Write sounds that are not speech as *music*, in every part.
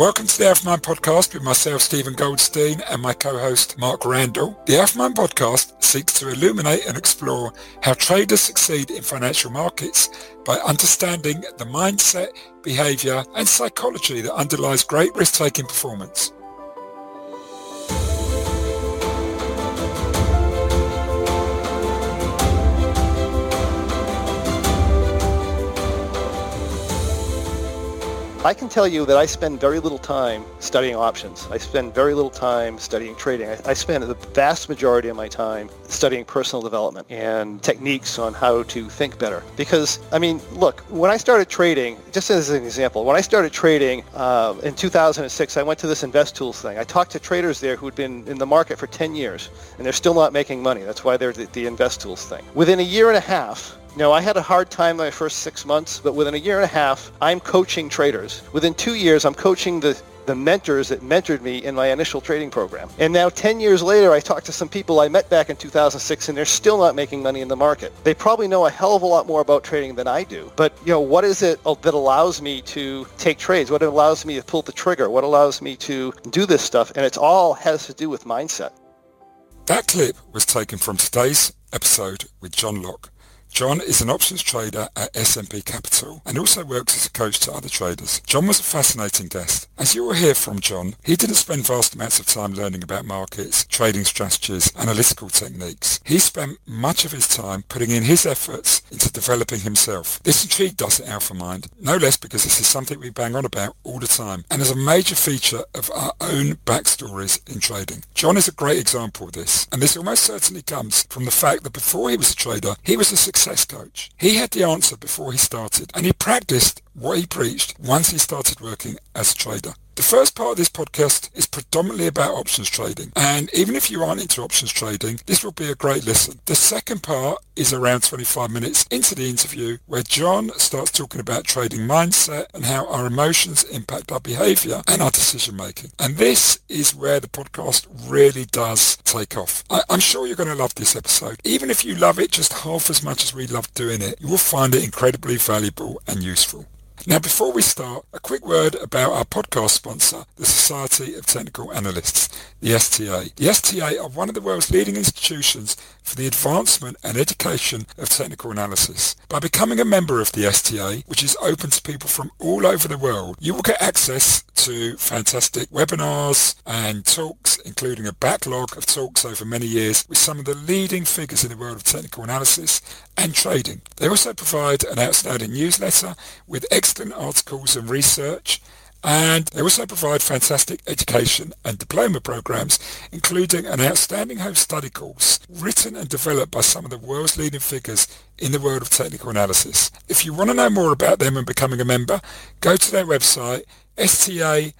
Welcome to the Alpha podcast with myself, Stephen Goldstein, and my co-host, Mark Randall. The Alpha podcast seeks to illuminate and explore how traders succeed in financial markets by understanding the mindset, behavior, and psychology that underlies great risk-taking performance. I can tell you that I spend very little time studying options. I spend very little time studying trading. I, I, spend the vast majority of my time studying personal development and techniques on how to think better. Because, I mean, look, when I started trading, just as an example, when I started trading uh, in 2006, I went to this Investools thing. I talked to traders there who had been in the market for 10 years, and they're still not making money. That's why they're the, the Investools thing. Within a year and a half, no, I had a hard time my first six months, but within a year and a half, I'm coaching traders. Within two years, I'm coaching the the mentors that mentored me in my initial trading program. And now 10 years later, I talked to some people I met back in 2006 and they're still not making money in the market. They probably know a hell of a lot more about trading than I do. But, you know, what is it uh, that allows me to take trades? What allows me to pull the trigger? What allows me to do this stuff? And it's all has to do with mindset. That clip was taken from today's episode with John Locke. John is an options trader at SMB Capital and also works as a coach to other traders. John was a fascinating guest. As you will hear from John, he didn't spend vast amounts of time learning about markets, trading strategies, analytical techniques. He spent much of his time putting in his efforts into developing himself. This intrigued us at Alpha Mind, no less because this is something we bang on about all the time and is a major feature of our own backstories in trading. John is a great example of this, and this almost certainly comes from the fact that before he was a trader, he was a success coach. He had the answer before he started, and he practiced what he preached once he started working as a trader. The first part of this podcast is predominantly about options trading, and even if you aren't into options trading, this will be a great listen. The second part is around 25 minutes into the interview where John starts talking about trading mindset and how our emotions impact our behavior and our decision making. And this is where the podcast really does take off. I- am sure you're going to love this episode. Even if you love it just half as much as we love doing it, you will find it incredibly valuable and useful. Now, before we start, a quick word about our podcast sponsor, the Society of Technical Analysts, the STA. The STA are one of the world's leading institutions for the advancement and education of technical analysis. By becoming a member of the STA, which is open to people from all over the world, you will get access to fantastic webinars and talks, including a backlog of talks over many years with some of the leading figures in the world of technical analysis and trading. They also provide an outstanding newsletter with excellent articles and research and they also provide fantastic education and diploma programs, including an outstanding home study course written and developed by some of the world's leading figures in the world of technical analysis. If you want to know more about them and becoming a member, go to their website, sta-uk.org.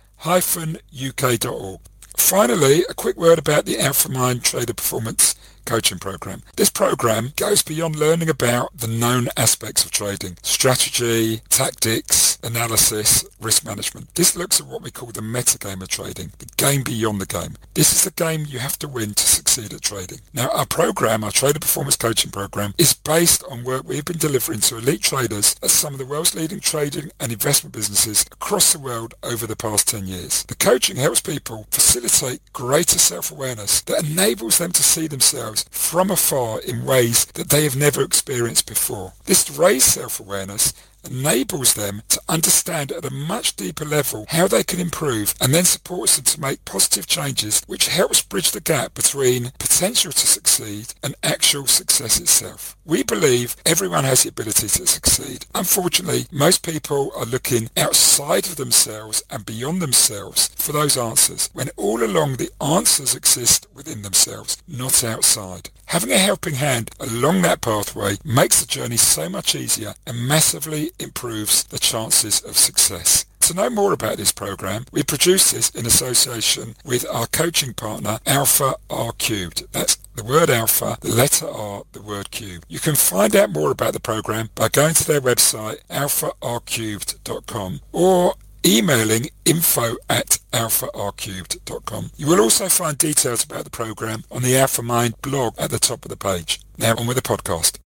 Finally, a quick word about the Alpha Mind Trader Performance coaching program. This program goes beyond learning about the known aspects of trading, strategy, tactics, analysis, risk management. This looks at what we call the metagame of trading, the game beyond the game. This is the game you have to win to succeed at trading. Now, our program, our trader performance coaching program, is based on work we've been delivering to elite traders at some of the world's leading trading and investment businesses across the world over the past 10 years. The coaching helps people facilitate greater self-awareness that enables them to see themselves from afar in ways that they have never experienced before. This raised self-awareness enables them to understand at a much deeper level how they can improve and then supports them to make positive changes which helps bridge the gap between potential to succeed and actual success itself. We believe everyone has the ability to succeed. Unfortunately, most people are looking outside of themselves and beyond themselves for those answers when all along the answers exist within themselves, not outside. Having a helping hand along that pathway makes the journey so much easier and massively improves the chances of success. To know more about this program, we produce this in association with our coaching partner, Alpha R Cubed. That's the word alpha, the letter R, the word cube. You can find out more about the program by going to their website, alpharcubed.com, or emailing info at alpharcubed.com. You will also find details about the program on the Alpha Mind blog at the top of the page. Now on with the podcast.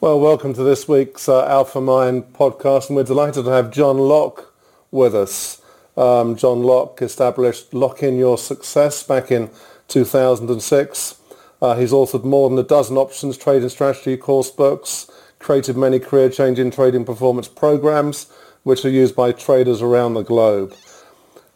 Well, welcome to this week's uh, Alpha Mind podcast, and we're delighted to have John Locke with us. um, John Locke established Locke in Your Success back in 2006. Uh, he's authored more than a dozen options trading strategy course books, created many career-changing trading performance programs, which are used by traders around the globe.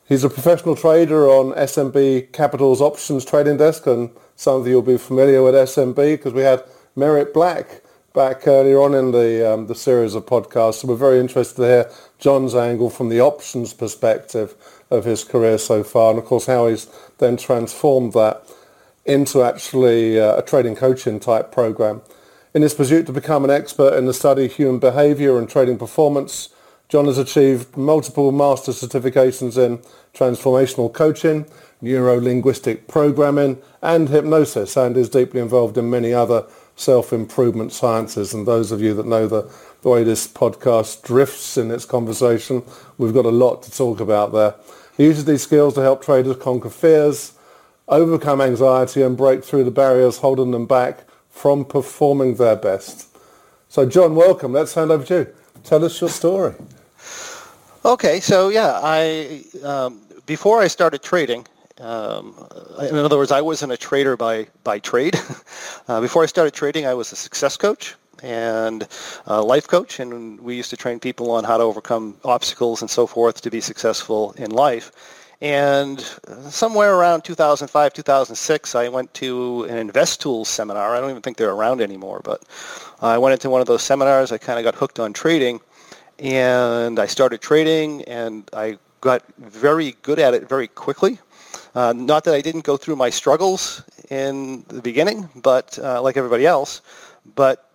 He's a professional trader on SMB Capital's options trading desk, and some of you will be familiar with SMB because we had Merritt Black back earlier on in the um, the series of podcasts. So we're very interested to hear John's angle from the options perspective of his career so far, and of course how he's then transformed that into actually uh, a trading coaching type program. In his pursuit to become an expert in the study of human behavior and trading performance, John has achieved multiple master certifications in transformational coaching, neuro-linguistic programming, and hypnosis, and is deeply involved in many other self-improvement sciences. And those of you that know the, the way this podcast drifts in its conversation, we've got a lot to talk about there. He uses these skills to help traders conquer fears, overcome anxiety and break through the barriers holding them back from performing their best. So John, welcome. Let's hand over to you. Tell us your story. Okay, so yeah, I um, before I started trading, um, in other words, I wasn't a trader by by trade. *laughs* uh, before I started trading, I was a success coach and a life coach, and we used to train people on how to overcome obstacles and so forth to be successful in life. And somewhere around 2005, 2006, I went to an Investools seminar. I don't even think they're around anymore, but I went into one of those seminars. I kind of got hooked on trading, and I started trading, and I got very good at it very quickly. Uh, not that I didn't go through my struggles in the beginning, but uh, like everybody else, but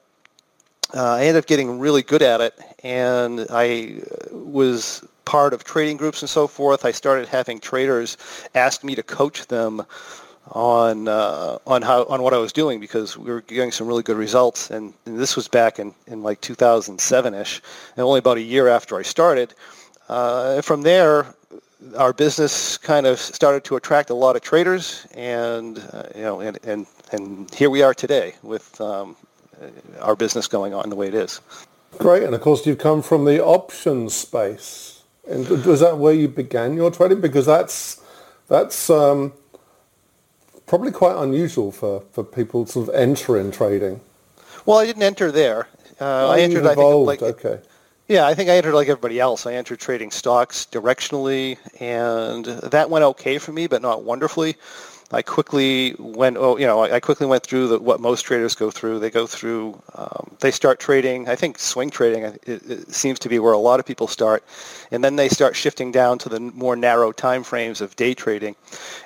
uh, I ended up getting really good at it, and I was part of trading groups and so forth, I started having traders ask me to coach them on uh, on how on what I was doing because we were getting some really good results. And, and this was back in, in like 2007ish, and only about a year after I started. Uh, from there, our business kind of started to attract a lot of traders, and uh, you know, and, and and here we are today with um, our business going on the way it is. Great, and of course you've come from the options space. And was that where you began your trading? Because that's that's um, probably quite unusual for, for people to sort of enter in trading. Well, I didn't enter there. Uh, oh, I entered. Evolved. I think like okay. Yeah, I think I entered like everybody else. I entered trading stocks directionally, and that went okay for me, but not wonderfully. I quickly went, oh, you know, I quickly went through the, what most traders go through. They go through, um, they start trading. I think swing trading it, it seems to be where a lot of people start, and then they start shifting down to the more narrow time frames of day trading,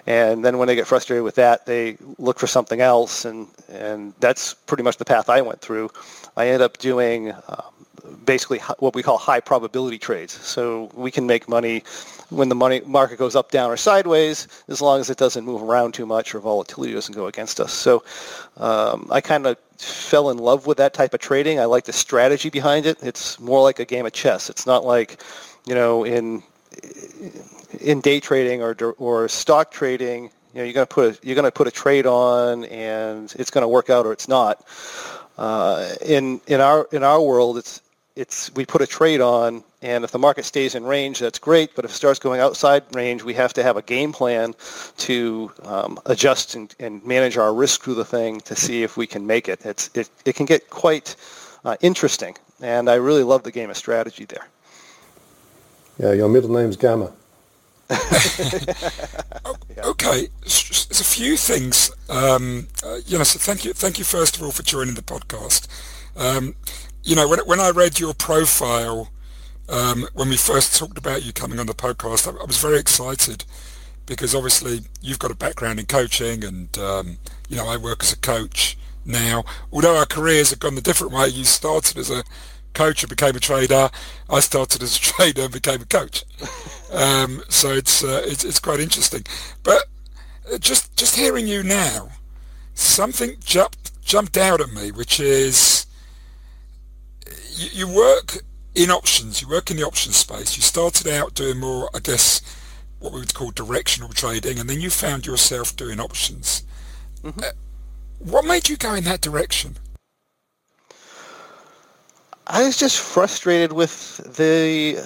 and then when they get frustrated with that, they look for something else, and and that's pretty much the path I went through. I ended up doing um, basically what we call high probability trades. So we can make money when the money market goes up, down, or sideways, as long as it doesn't move around too much or volatility doesn't go against us. So um, I kind of fell in love with that type of trading. I like the strategy behind it. It's more like a game of chess. It's not like, you know, in in day trading or or stock trading. You know, you're gonna put a, you're gonna put a trade on, and it's gonna work out or it's not. Uh, in in our in our world, it's it's we put a trade on, and if the market stays in range, that's great. But if it starts going outside range, we have to have a game plan to um, adjust and, and, manage our risk through the thing to see if we can make it. It's it, it can get quite uh, interesting, and I really love the game of strategy there. Yeah, your middle name's Gamma. *laughs* okay, there's a few things. Um, uh, you know, so thank you, thank you first of all for joining the podcast. Um, you know, when, when I read your profile, um, when we first talked about you coming on the podcast, I, I, was very excited because obviously you've got a background in coaching and, um, you know, I work as a coach now. Although our careers have gone the different way, you started as a coach and became a trader. I started as a *laughs* trader and became a coach. Um, so it's, uh, it's, it's quite interesting. But uh, just just hearing you now, something jumped jumped out at me, which is you, you work in options. You work in the options space. You started out doing more, I guess, what we would call directional trading, and then you found yourself doing options. Mm-hmm. Uh, what made you go in that direction? I was just frustrated with the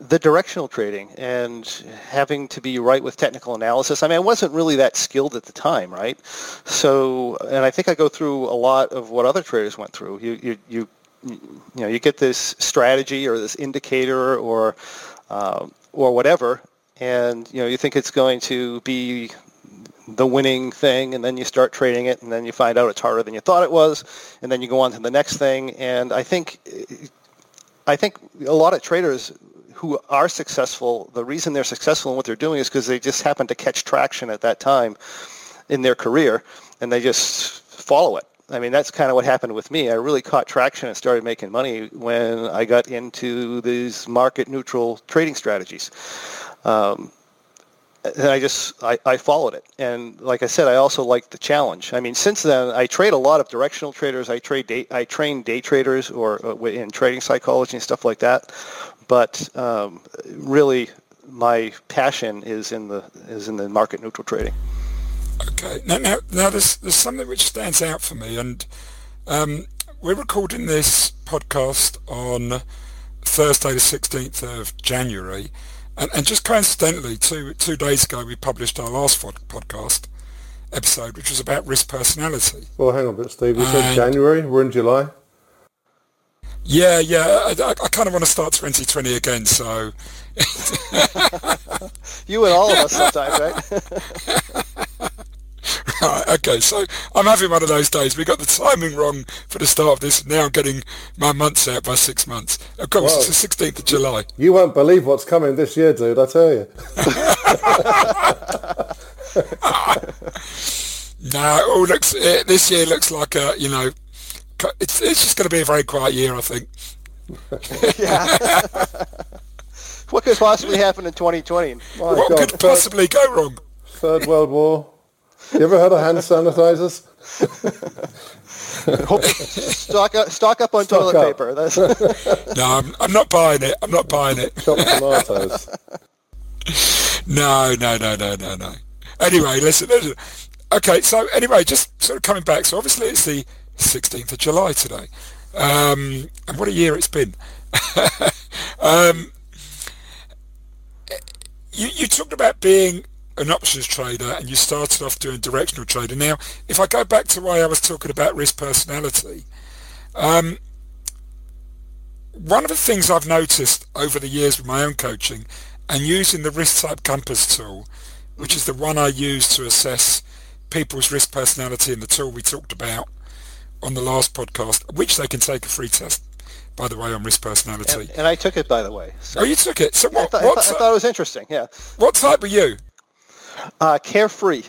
the directional trading and having to be right with technical analysis. I mean, I wasn't really that skilled at the time, right? So, and I think I go through a lot of what other traders went through. You, you, you, you know, you get this strategy or this indicator or, uh, or whatever, and you know, you think it's going to be the winning thing and then you start trading it and then you find out it's harder than you thought it was and then you go on to the next thing and I think I think a lot of traders who are successful, the reason they're successful in what they're doing is because they just happen to catch traction at that time in their career, and they just follow it. I mean, that's kind of what happened with me. I really caught traction and started making money when I got into these market neutral trading strategies. Um, and I just I, I followed it. And like I said, I also liked the challenge. I mean, since then, I trade a lot of directional traders. I trade day, I train day traders or uh, in trading psychology and stuff like that. But um, really, my passion is in the is in the market neutral trading. Okay. Now, now, now there's there's something which stands out for me, and um, we're recording this podcast on Thursday, the 16th of January. And, and just coincidentally, two two days ago, we published our last podcast episode, which was about risk personality. Well, hang on a bit, Steve. You said January. We're in July. Yeah, yeah. I, I, kind of want to start 2020 again, so. *laughs* you and all of us sometimes, right? *laughs* Right, okay, so I'm having one of those days. We got the timing wrong for the start of this. Now I'm getting my months out by six months. Of course, well, it's the 16th of July. You won't believe what's coming this year, dude, I tell you. *laughs* no, oh, looks, uh, this year looks like a, you know, it's, it's just going to be a very quiet year, I think. *laughs* yeah. *laughs* what could possibly happen in 2020? what God, could possibly go wrong? Third World War. You ever heard of hand sanitizers? stock up, stock up on stock toilet up. paper. That's *laughs* no, I'm, I'm, not buying it. I'm not buying it. Chopped tomatoes. no, no, no, no, no, no. Anyway, listen, listen. Okay, so anyway, just sort of coming back. So obviously it's the 16th of July today, um, and what a year it's been. *laughs* um, you, you talked about being an options trader and you started off doing directional trading. Now, if I go back to why I was talking about risk personality, um, one of the things I've noticed over the years with my own coaching and using the risk type compass tool, which is the one I use to assess people's risk personality and the tool we talked about on the last podcast, which they can take a free test, by the way, on risk personality. And, and I took it, by the way. So. Oh, you took it. So what? I, th- I, th- I thought it was interesting. Yeah. What type are you? Uh, carefree.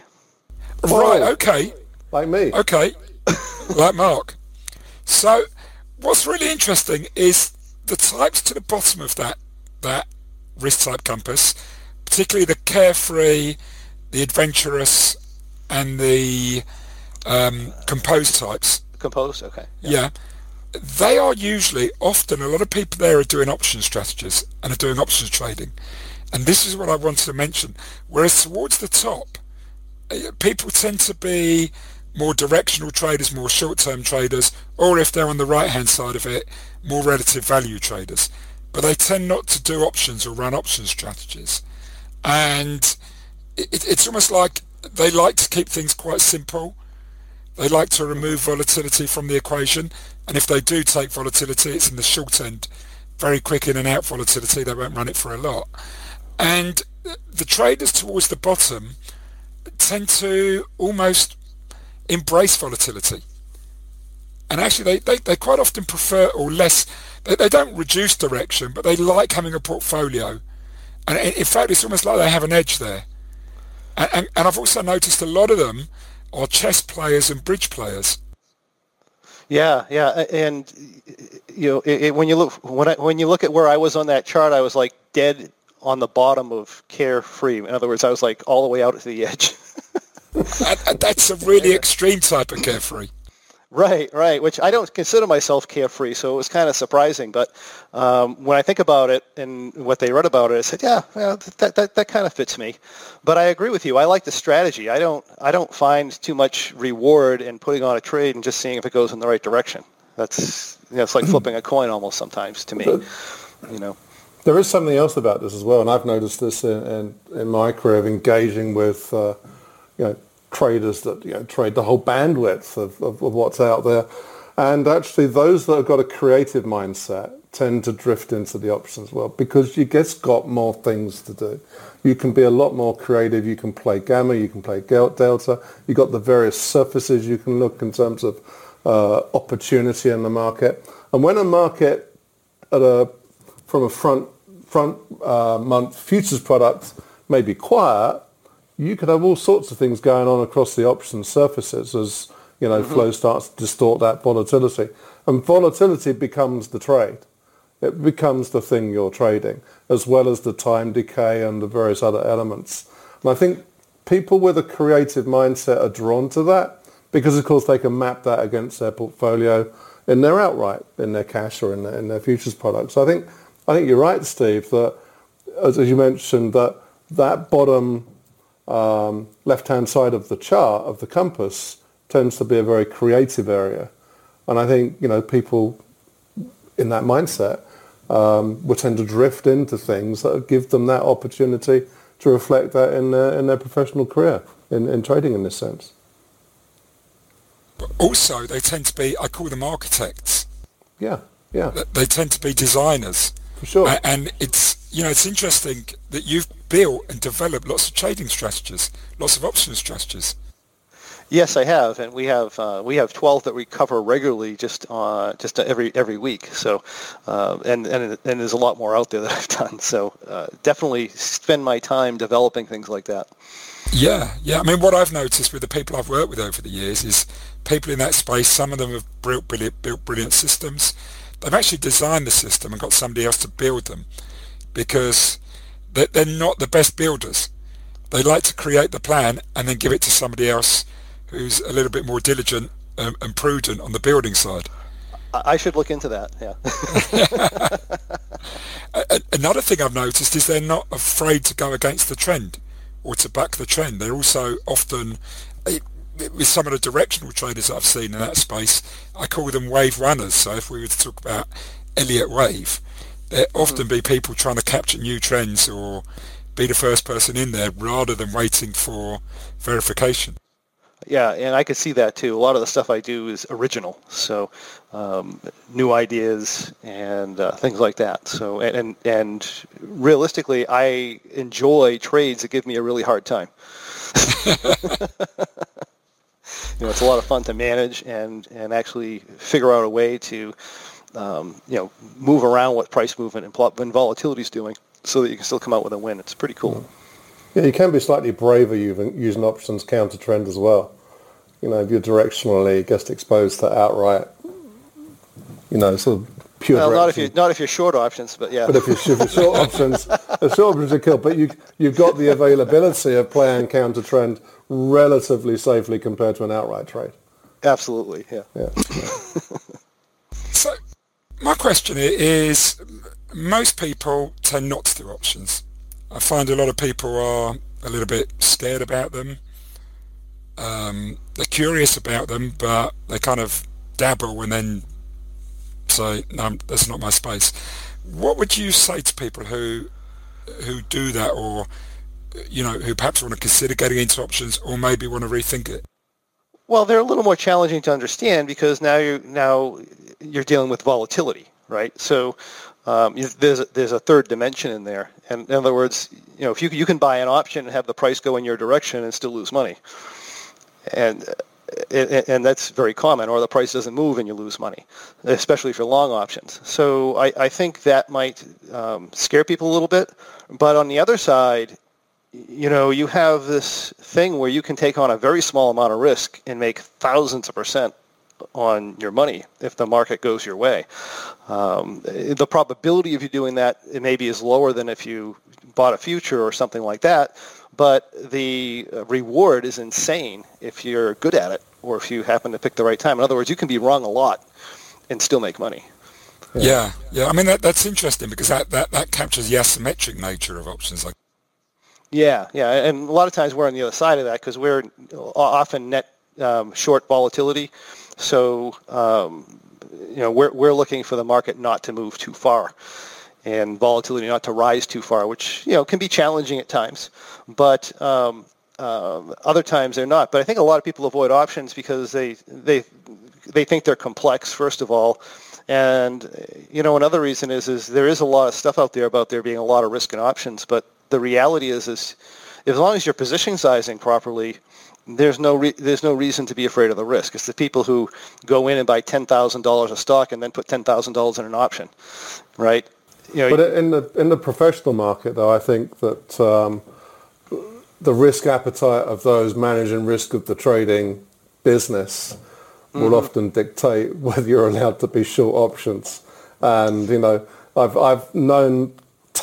Right. Okay. Like me. Okay. *laughs* like Mark. So, what's really interesting is the types to the bottom of that that risk type compass, particularly the carefree, the adventurous, and the um, composed types. Composed. Okay. Yeah. yeah. They are usually often a lot of people there are doing option strategies and are doing options trading. And this is what I wanted to mention. Whereas towards the top, eh, people tend to be more directional traders, more short-term traders, or if they're on the right-hand side of it, more relative value traders. But they tend not to do options or run option strategies. And it, it's almost like they like to keep things quite simple. They like to remove volatility from the equation. And if they do take volatility, it's in the short end. Very quick in and out volatility. They won't run it for a lot. And the traders towards the bottom tend to almost embrace volatility. And actually, they, they, they quite often prefer, or less, they, they don't reduce direction, but they like having a portfolio. And in fact, it's almost like they have an edge there. And, and, and I've also noticed a lot of them are chess players and bridge players. Yeah, yeah, and you know, it, it, when you look when I, when you look at where I was on that chart, I was like dead on the bottom of carefree. In other words, I was like all the way out to the edge. *laughs* that, that's a really extreme type of carefree. Right, right. Which I don't consider myself carefree, so it was kind of surprising. But um, when I think about it and what they read about it, I said, yeah, well, that that, that kind of fits me. But I agree with you. I like the strategy. I don't I don't find too much reward in putting on a trade and just seeing if it goes in the right direction. That's you know, it's like flipping a coin almost sometimes to me. You know. There is something else about this as well, and I've noticed this in, in, in my career of engaging with uh, you know, traders that you know, trade the whole bandwidth of, of, of what's out there. And actually those that have got a creative mindset tend to drift into the options world because you just got more things to do. You can be a lot more creative. You can play gamma. You can play delta. You got the various surfaces you can look in terms of uh, opportunity in the market. And when a market at a from a front front uh, month futures product may be quiet, you could have all sorts of things going on across the option surfaces as you know mm-hmm. flow starts to distort that volatility, and volatility becomes the trade. It becomes the thing you're trading, as well as the time decay and the various other elements. And I think people with a creative mindset are drawn to that because, of course, they can map that against their portfolio in their outright, in their cash or in their, in their futures products. So I think I think you're right, Steve, that as, as you mentioned, that that bottom um, left-hand side of the chart of the compass tends to be a very creative area. And I think, you know, people in that mindset um, will tend to drift into things that give them that opportunity to reflect that in their, in their professional career in, in trading in this sense. But also, they tend to be, I call them architects. Yeah, yeah. They tend to be designers. For sure. And it's, you know, it's interesting that you've built and developed lots of trading strategies, lots of option strategies. Yes, I have, and we have uh, we have twelve that we cover regularly, just uh, just every every week. So, uh, and and and there's a lot more out there that *laughs* I've done. So, uh, definitely spend my time developing things like that. Yeah, yeah. I mean, what I've noticed with the people I've worked with over the years is people in that space. Some of them have built brilliant, built brilliant systems. They've actually designed the system and got somebody else to build them because they're not the best builders. They like to create the plan and then give it to somebody else who's a little bit more diligent and, and prudent on the building side. I should look into that. Yeah. *laughs* Another thing I've noticed is they're not afraid to go against the trend or to back the trend. They're also often with some of the directional traders I've seen in that space, I call them wave runners. So if we were to talk about Elliott Wave, there often be people trying to capture new trends or be the first person in there rather than waiting for verification. Yeah, and I could see that too. A lot of the stuff I do is original, so um, new ideas and uh, things like that. So, and, and and realistically, I enjoy trades that give me a really hard time. *laughs* *laughs* you know, it's a lot of fun to manage and and actually figure out a way to, um, you know, move around what price movement and, and volatility is doing, so that you can still come out with a win. It's pretty cool. Yeah, you can be slightly braver using options counter trend as well. You know, if you're directionally just exposed to outright, you know, sort of pure. Well, not if you not if you're short options, but yeah. But if you're, if you're short options, *laughs* the short options are killed. But you you've got the availability of playing counter trend relatively safely compared to an outright trade. Absolutely, yeah. Yeah. *laughs* so, my question is, most people tend not to do options. I find a lot of people are a little bit scared about them. Um, they're curious about them, but they kind of dabble and then say, "No, that's not my space." What would you say to people who who do that, or you know, who perhaps want to consider getting into options, or maybe want to rethink it? Well, they're a little more challenging to understand because now you now you're dealing with volatility, right? So um, there's a, there's a third dimension in there. And in other words, you know, if you you can buy an option and have the price go in your direction and still lose money, and and that's very common, or the price doesn't move and you lose money, especially for long options. So I, I think that might um, scare people a little bit. But on the other side, you know, you have this thing where you can take on a very small amount of risk and make thousands of percent on your money if the market goes your way. Um, the probability of you doing that maybe is lower than if you bought a future or something like that, but the reward is insane if you're good at it or if you happen to pick the right time. In other words, you can be wrong a lot and still make money. Yeah, yeah. yeah. I mean, that, that's interesting because that, that, that captures the asymmetric nature of options. Like, yeah, yeah, and a lot of times we're on the other side of that because we're often net um, short volatility. So, um, you know, we're, we're looking for the market not to move too far. and volatility not to rise too far, which you know can be challenging at times. But um, uh, other times they're not. But I think a lot of people avoid options because they they they think they're complex first of all, and you know another reason is is there is a lot of stuff out there about there being a lot of risk in options. But the reality is is as long as you're position sizing properly, there's no re- there's no reason to be afraid of the risk. It's the people who go in and buy ten thousand dollars of stock and then put ten thousand dollars in an option, right? You know, but in the in the professional market, though, I think that um, the risk appetite of those managing risk of the trading business mm-hmm. will often dictate *laughs* whether you're allowed to be short options. And you know, I've I've known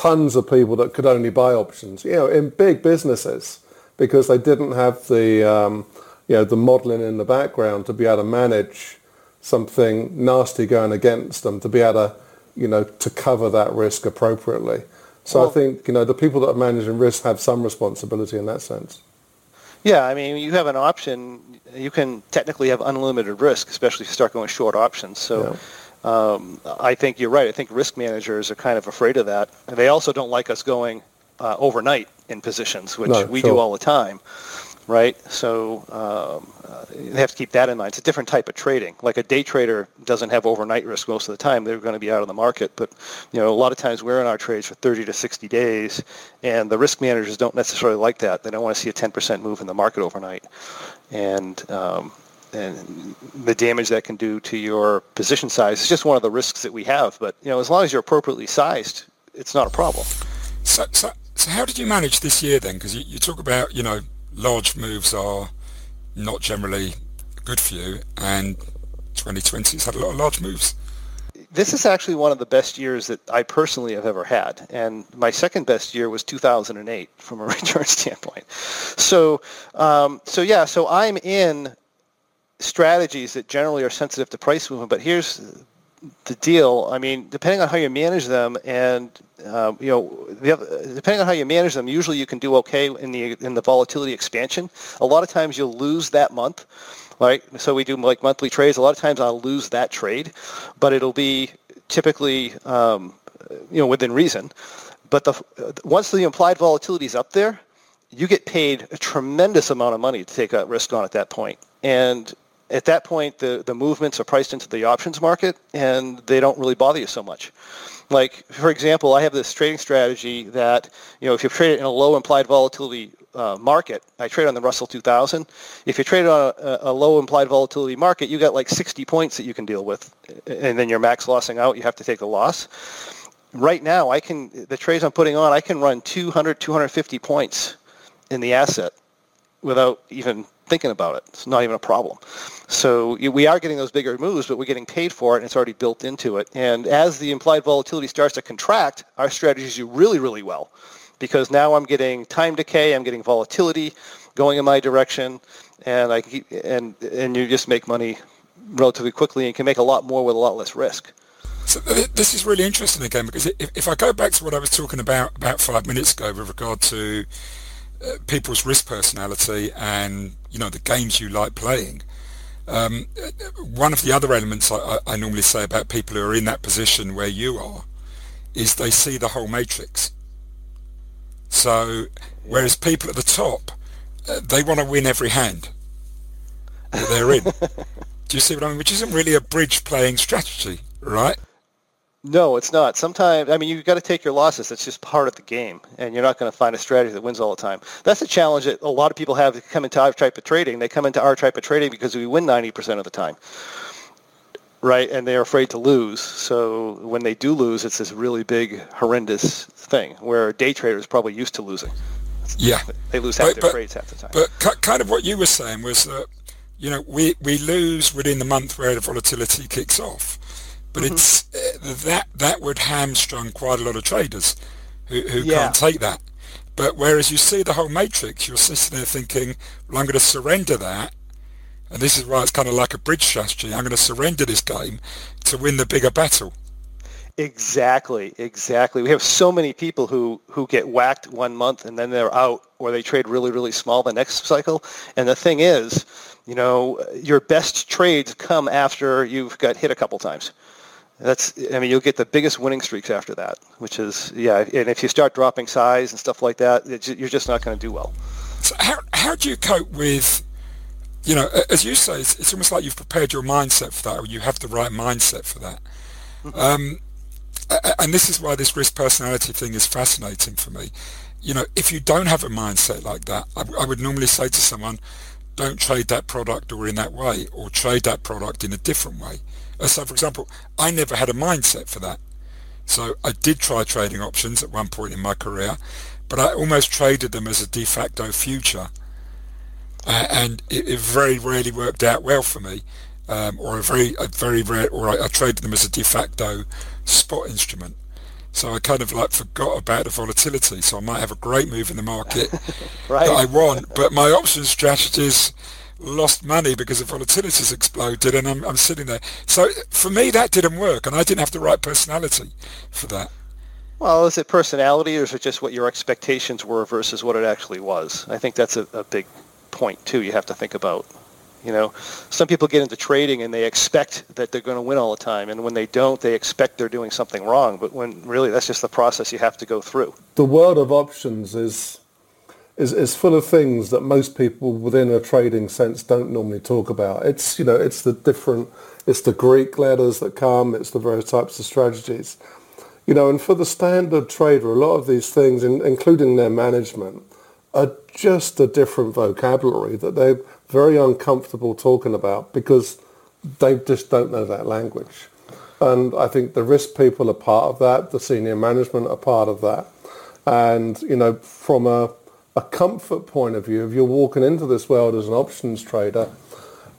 tons of people that could only buy options, you know, in big businesses because they didn't have the um, you know the modelling in the background to be able to manage something nasty going against them to be able to you know to cover that risk appropriately. So well, I think you know the people that are managing risk have some responsibility in that sense. Yeah, I mean, you have an option. You can technically have unlimited risk, especially if you start going short options. So. Yeah. Um, I think you're right. I think risk managers are kind of afraid of that. And they also don't like us going uh, overnight in positions, which no, we sure. do all the time right? So um, uh, you have to keep that in mind. It's a different type of trading. Like a day trader doesn't have overnight risk most of the time. They're going to be out of the market. But you know, a lot of times we're in our trades for 30 to 60 days, and the risk managers don't necessarily like that. They don't want to see a 10% move in the market overnight, and um, and the damage that can do to your position size is just one of the risks that we have. But you know, as long as you're appropriately sized, it's not a problem. So, so, so how did you manage this year then? Because you, you talk about you know large moves are not generally good for you, and 2020 has had a lot of large moves. This is actually one of the best years that I personally have ever had, and my second best year was 2008 from a *laughs* return standpoint. So, um, so yeah, so I'm in strategies that generally are sensitive to price movement, but here's the deal. I mean, depending on how you manage them, and uh, you know, depending on how you manage them, usually you can do okay in the in the volatility expansion. A lot of times you'll lose that month, right? So we do like monthly trades. A lot of times I'll lose that trade, but it'll be typically um, you know within reason. But the once the implied volatility is up there, you get paid a tremendous amount of money to take a risk on at that point, and at that point, the, the movements are priced into the options market and they don't really bother you so much. Like, for example, I have this trading strategy that, you know, if you trade it in a low implied volatility uh, market, I trade on the Russell 2000. If you trade on a, a, low implied volatility market, you got like 60 points that you can deal with, and then you're max lossing out. You have to take a loss. Right now, I can the trades I'm putting on, I can run 200, 250 points in the asset without even thinking about it. It's not even a problem. So we are getting those bigger moves, but we're getting paid for it, and it's already built into it. And as the implied volatility starts to contract, our strategies do really, really well because now I'm getting time decay, I'm getting volatility going in my direction, and I keep, and and you just make money relatively quickly and can make a lot more with a lot less risk. So this is really interesting again because if, if I go back to what I was talking about about five minutes ago with regard to uh, people's risk personality and you know the games you like playing. Um, one of the other elements I, I, normally say about people who are in that position where you are is they see the whole matrix. So whereas people at the top, uh, they want to win every hand that they're in. *laughs* Do you see what I mean? Which isn't really a bridge playing strategy, right? No, it's not. Sometimes, I mean, you've got to take your losses. It's just part of the game, and you're not going to find a strategy that wins all the time. That's a challenge that a lot of people have to come into our type of trading. They come into our type of trading because we win 90% of the time, right? And they're afraid to lose. So when they do lose, it's this really big, horrendous thing where day traders probably used to losing. Yeah. They lose half but, their but, trades half the time. But kind of what you were saying was that, you know, we, we lose within the month where the volatility kicks off but mm-hmm. it's uh, that that would hamstrung quite a lot of traders who, who yeah. can't take that. But whereas you see the whole matrix, you're sitting there thinking, well, I'm going to surrender that. And this is why it's kind of like a bridge strategy. I'm going to surrender this game to win the bigger battle. Exactly, exactly. We have so many people who, who get whacked one month and then they're out or they trade really, really small the next cycle. And the thing is, you know, your best trades come after you've got hit a couple times That's, I mean, you'll get the biggest winning streaks after that, which is, yeah. And if you start dropping size and stuff like that, you're just not going to do well. So how how do you cope with, you know, as you say, it's, it's almost like you've prepared your mindset for that, or you have the right mindset for that. Mm-hmm. Um, and this is why this risk personality thing is fascinating for me. You know, if you don't have a mindset like that, I, I would normally say to someone, don't trade that product or in that way, or trade that product in a different way. Uh, so, for example, I never had a mindset for that. So I did try trading options at one point in my career, but I almost traded them as a de facto future. Uh, and it, it, very rarely worked out well for me, um, or a very, a very rare, or I, I traded them as a de facto spot instrument. So I kind of like forgot about the volatility. So I might have a great move in the market *laughs* right. that I want, but my option strategies lost money because the volatility's exploded and I'm, I'm sitting there. So for me, that didn't work and I didn't have the right personality for that. Well, is it personality or is it just what your expectations were versus what it actually was? I think that's a, a big point too you have to think about. You know, some people get into trading and they expect that they're going to win all the time, and when they don't, they expect they're doing something wrong. But when really that's just the process you have to go through. The world of options is is, is full of things that most people within a trading sense don't normally talk about. It's you know it's the different it's the Greek letters that come. It's the various types of strategies. You know, and for the standard trader, a lot of these things, in, including their management, are just a different vocabulary that they're very uncomfortable talking about because they just don't know that language. And I think the risk people are part of that. The senior management are part of that. And, you know, from a a comfort point of view, if you're walking into this world as an options trader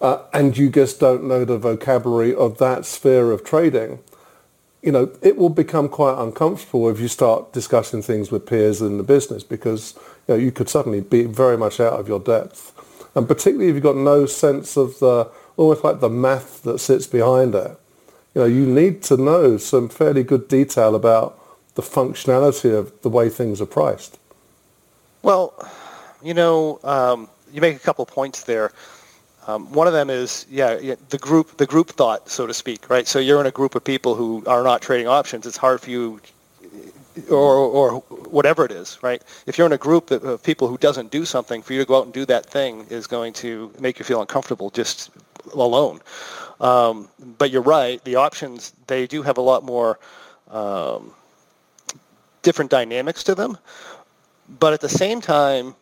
uh, and you just don't know the vocabulary of that sphere of trading, you know, it will become quite uncomfortable if you start discussing things with peers in the business because you, know, you could suddenly be very much out of your depth. And particularly if you've got no sense of the, almost like the math that sits behind it. You know, you need to know some fairly good detail about the functionality of the way things are priced. Well, you know, um, you make a couple points there. Um, one of them is, yeah, the group, the group thought, so to speak, right? So you're in a group of people who are not trading options. It's hard for you, or, or whatever it is, right? If you're in a group of people who doesn't do something, for you to go out and do that thing is going to make you feel uncomfortable just alone. Um, but you're right. The options they do have a lot more um, different dynamics to them. But at the same time,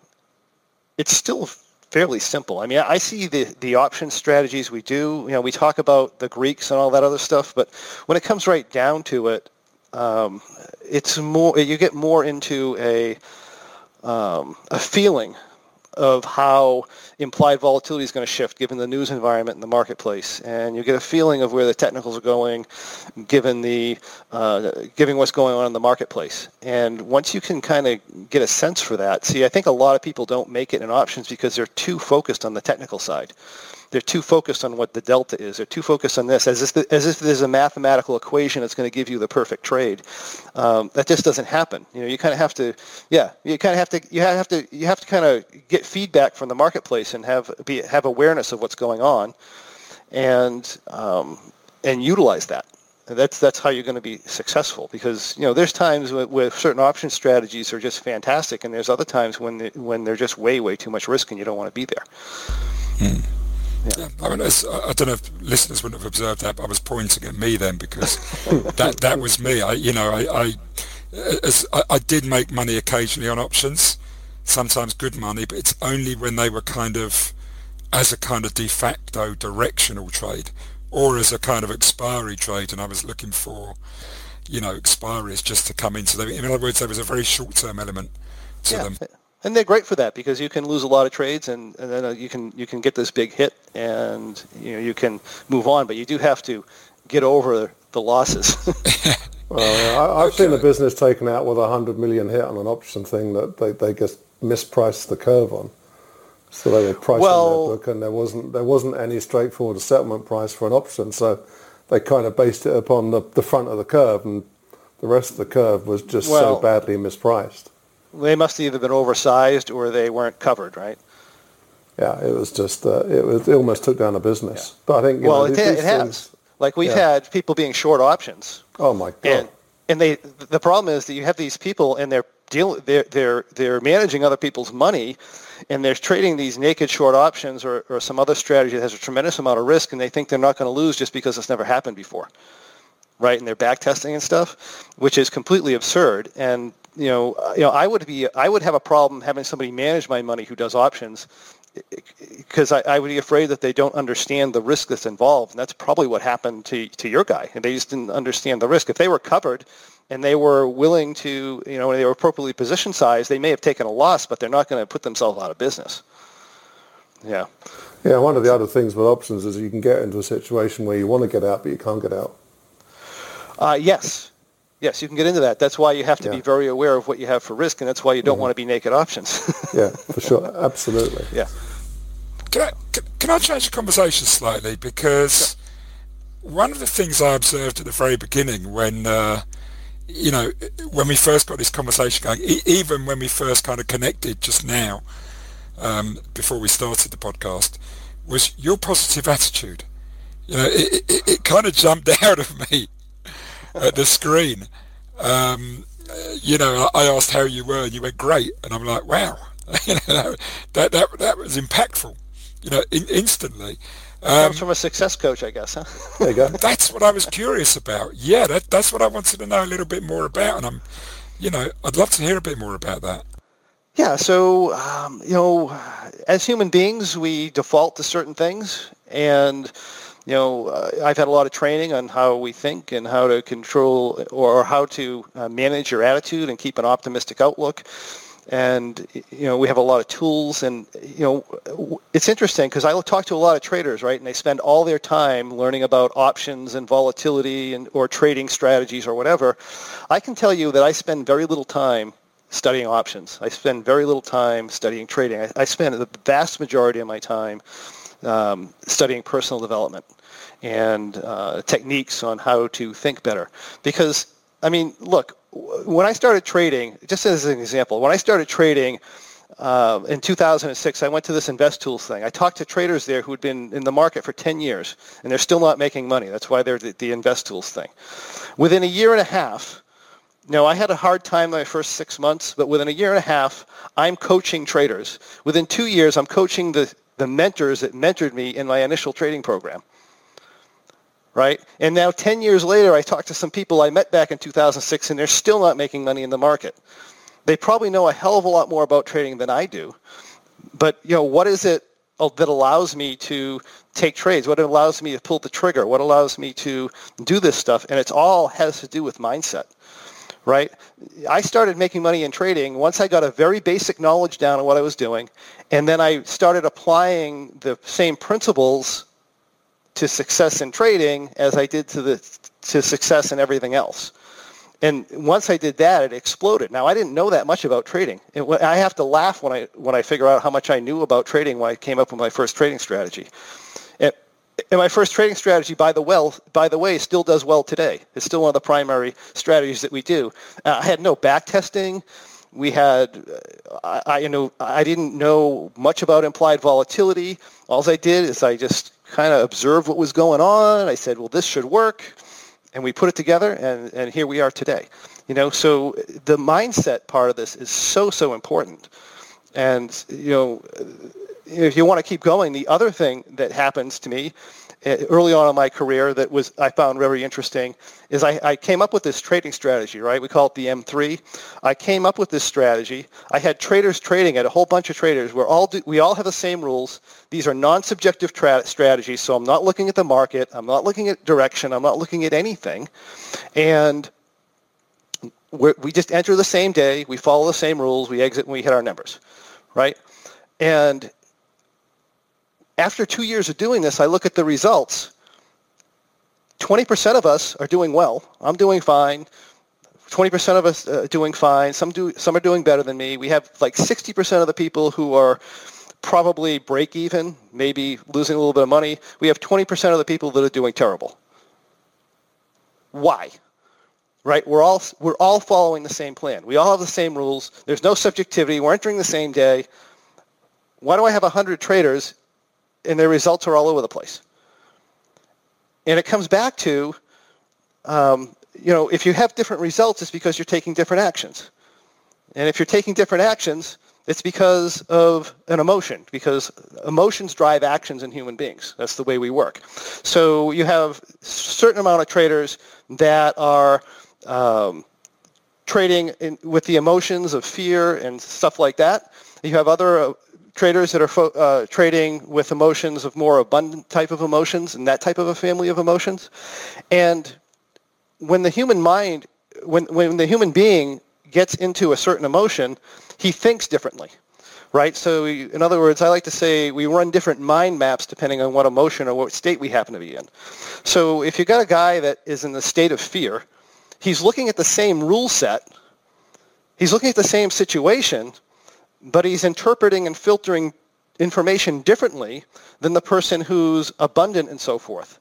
it's still fairly simple. I mean, I see the, the option strategies we do. You know, we talk about the Greeks and all that other stuff, but when it comes right down to it, um, it's more. You get more into a um, a feeling of how implied volatility is going to shift given the news environment in the marketplace, and you get a feeling of where the technicals are going, given the uh, given what's going on in the marketplace. And once you can kind of get a sense for that, see, I think a lot of people don't make it in options because they're too focused on the technical side they're too focused on what the delta is. They're too focused on this, as if, the, as if there's a mathematical equation that's going to give you the perfect trade. Um, that just doesn't happen. You know, you kind of have to, yeah, you kind of have to, you have to, you have to kind of get feedback from the marketplace and have be have awareness of what's going on, and um, and utilize that. That's that's how you're going to be successful because you know there's times where, certain option strategies are just fantastic, and there's other times when they, when they're just way way too much risk and you don't want to be there. Hmm. Yeah. I mean, I don't know if listeners wouldn't have observed that, but I was pointing at me then because *laughs* that that was me. I, you know, I, I, as, I, I did make money occasionally on options, sometimes good money, but it's only when they were kind of as a kind of de facto directional trade or as a kind of expiry trade, and I was looking for, you know, expiries just to come into them. In other words, there was a very short-term element to yeah. them and they're great for that because you can lose a lot of trades and, and then uh, you can you can get this big hit and you know you can move on but you do have to get over the losses. *laughs* *laughs* Well I, have seen a business taken out with a hundred million hit on an option thing that they, they just mispriced the curve on. So they were pricing well, their book and there wasn't there wasn't any straightforward settlement price for an option. So they kind of based it upon the, the front of the curve and the rest of the curve was just well, so badly mispriced they must have either been oversized or they weren't covered, right? Yeah, it was just uh, it was it almost took down a business. Yeah. But I think well, know, it, these, it has. Like we've Yeah. had people being short options, Oh my god. and and they the problem is that you have these people and they're deal they're they're they're managing other people's money, and they're trading these naked short options or, or some other strategy that has a tremendous amount of risk, and they think they're not going to lose just because it's never happened before, right? And they're back testing and stuff, which is completely absurd. And you know, uh, you know, I would be I would have a problem having somebody manage my money who does options because I, I would be afraid that they don't understand the risk that's involved, and that's probably what happened to to your guy. And they just didn't understand the risk. If they were covered and they were willing to, you know, when they were appropriately position sized, they may have taken a loss, but they're not going to put themselves out of business. Yeah. Yeah, one of the other things with options is you can get into a situation where you want to get out, but you can't get out. Uh, yes. Yes, you can get into that. That's why you have to be very aware of what you have for risk, and that's why you don't want to be naked options. *laughs* Yeah, for sure. Absolutely. yeah. Can I, can, can I change the conversation slightly? Because one of the things I observed at the very beginning when, uh, you know, when we first got this conversation going, e- even when we first kind of connected just now, um, before we started the podcast, was your positive attitude. You know, it, it, it kind of jumped *laughs* out of me at the screen. Um, you know, I I asked how you were, and you went great, and I'm like, wow, *laughs* you know, that that that was impactful. You know, in, instantly. Um, Comes from a success coach, I guess, huh? There you go. *laughs* that's what I was curious about. Yeah, that, that's what I wanted to know a little bit more about, and I'm, you know, I'd love to hear a bit more about that. Yeah, so um, you know, as human beings, we default to certain things, and you know, uh, I've had a lot of training on how we think and how to control or how to uh, manage your attitude and keep an optimistic outlook. And you know, we have a lot of tools, and you know, it's interesting because I talk to a lot of traders, right? And they spend all their time learning about options and volatility and or trading strategies or whatever. I can tell you that I spend very little time studying options. I spend very little time studying trading. I, I spend the vast majority of my time um, studying personal development and uh, techniques on how to think better. Because, I mean, look, when I started trading, just as an example, when I started trading uh, in 2006, I went to this Investools thing. I talked to traders there who had been in the market for 10 years, and they're still not making money. That's why they're the, the Investools thing. Within a year and a half, no, I had a hard time my first six months, but within a year and a half, I'm coaching traders. Within two years, I'm coaching the, the mentors that mentored me in my initial trading program. Right? And now 10 years later, I talked to some people I met back in 2006, and they're still not making money in the market. They probably know a hell of a lot more about trading than I do. But, you know, what is it that allows me to take trades? What allows me to pull the trigger? What allows me to do this stuff? And it's all has to do with mindset right? I started making money in trading once I got a very basic knowledge down on what I was doing, and then I started applying the same principles to success in trading as I did to the to success in everything else. And once I did that, it exploded. Now I didn't know that much about trading. It, I have to laugh when I when I figure out how much I knew about trading when I came up with my first trading strategy. And my first trading strategy, by the well, by the way, still does well today. It's still one of the primary strategies that we do. Uh, I had no back testing. We had, uh, I, I you know, I didn't know much about implied volatility. All I did is I just kind of observed what was going on. I said, well, this should work, and we put it together, and, and here we are today. You know, so the mindset part of this is so so important, and you know if you want to keep going, the other thing that happens to me uh, early on in my career that was I found very interesting is I, I came up with this trading strategy, right? We call it the M3. I came up with this strategy. I had traders trading at a whole bunch of traders. We're all do, we all have the same rules. These are non-subjective tra- strategies, so I'm not looking at the market. I'm not looking at direction. I'm not looking at anything, and we just enter the same day. We follow the same rules. We exit when we hit our numbers, right? And after two years of doing this, I look at the results. 20% of us are doing well. I'm doing fine. 20% of us uh, doing fine. Some do. Some are doing better than me. We have like 60% of the people who are probably break even, maybe losing a little bit of money. We have 20% of the people that are doing terrible. Why? Right? We're all we're all following the same plan. We all have the same rules. There's no subjectivity. We're entering the same day. Why do I have 100 traders and their results are all over the place. And it comes back to, um, you know, if you have different results, it's because you're taking different actions. And if you're taking different actions, it's because of an emotion, because emotions drive actions in human beings. That's the way we work. So you have a certain amount of traders that are um, trading in, with the emotions of fear and stuff like that. You have other traders that are fo- uh, trading with emotions of more abundant type of emotions and that type of a family of emotions. And when the human mind, when, when the human being gets into a certain emotion, he thinks differently, right? So in other words, I like to say we run different mind maps depending on what emotion or what state we happen to be in. So if you've got a guy that is in the state of fear, he's looking at the same rule set, he's looking at the same situation, but he's interpreting and filtering information differently than the person who's abundant and so forth.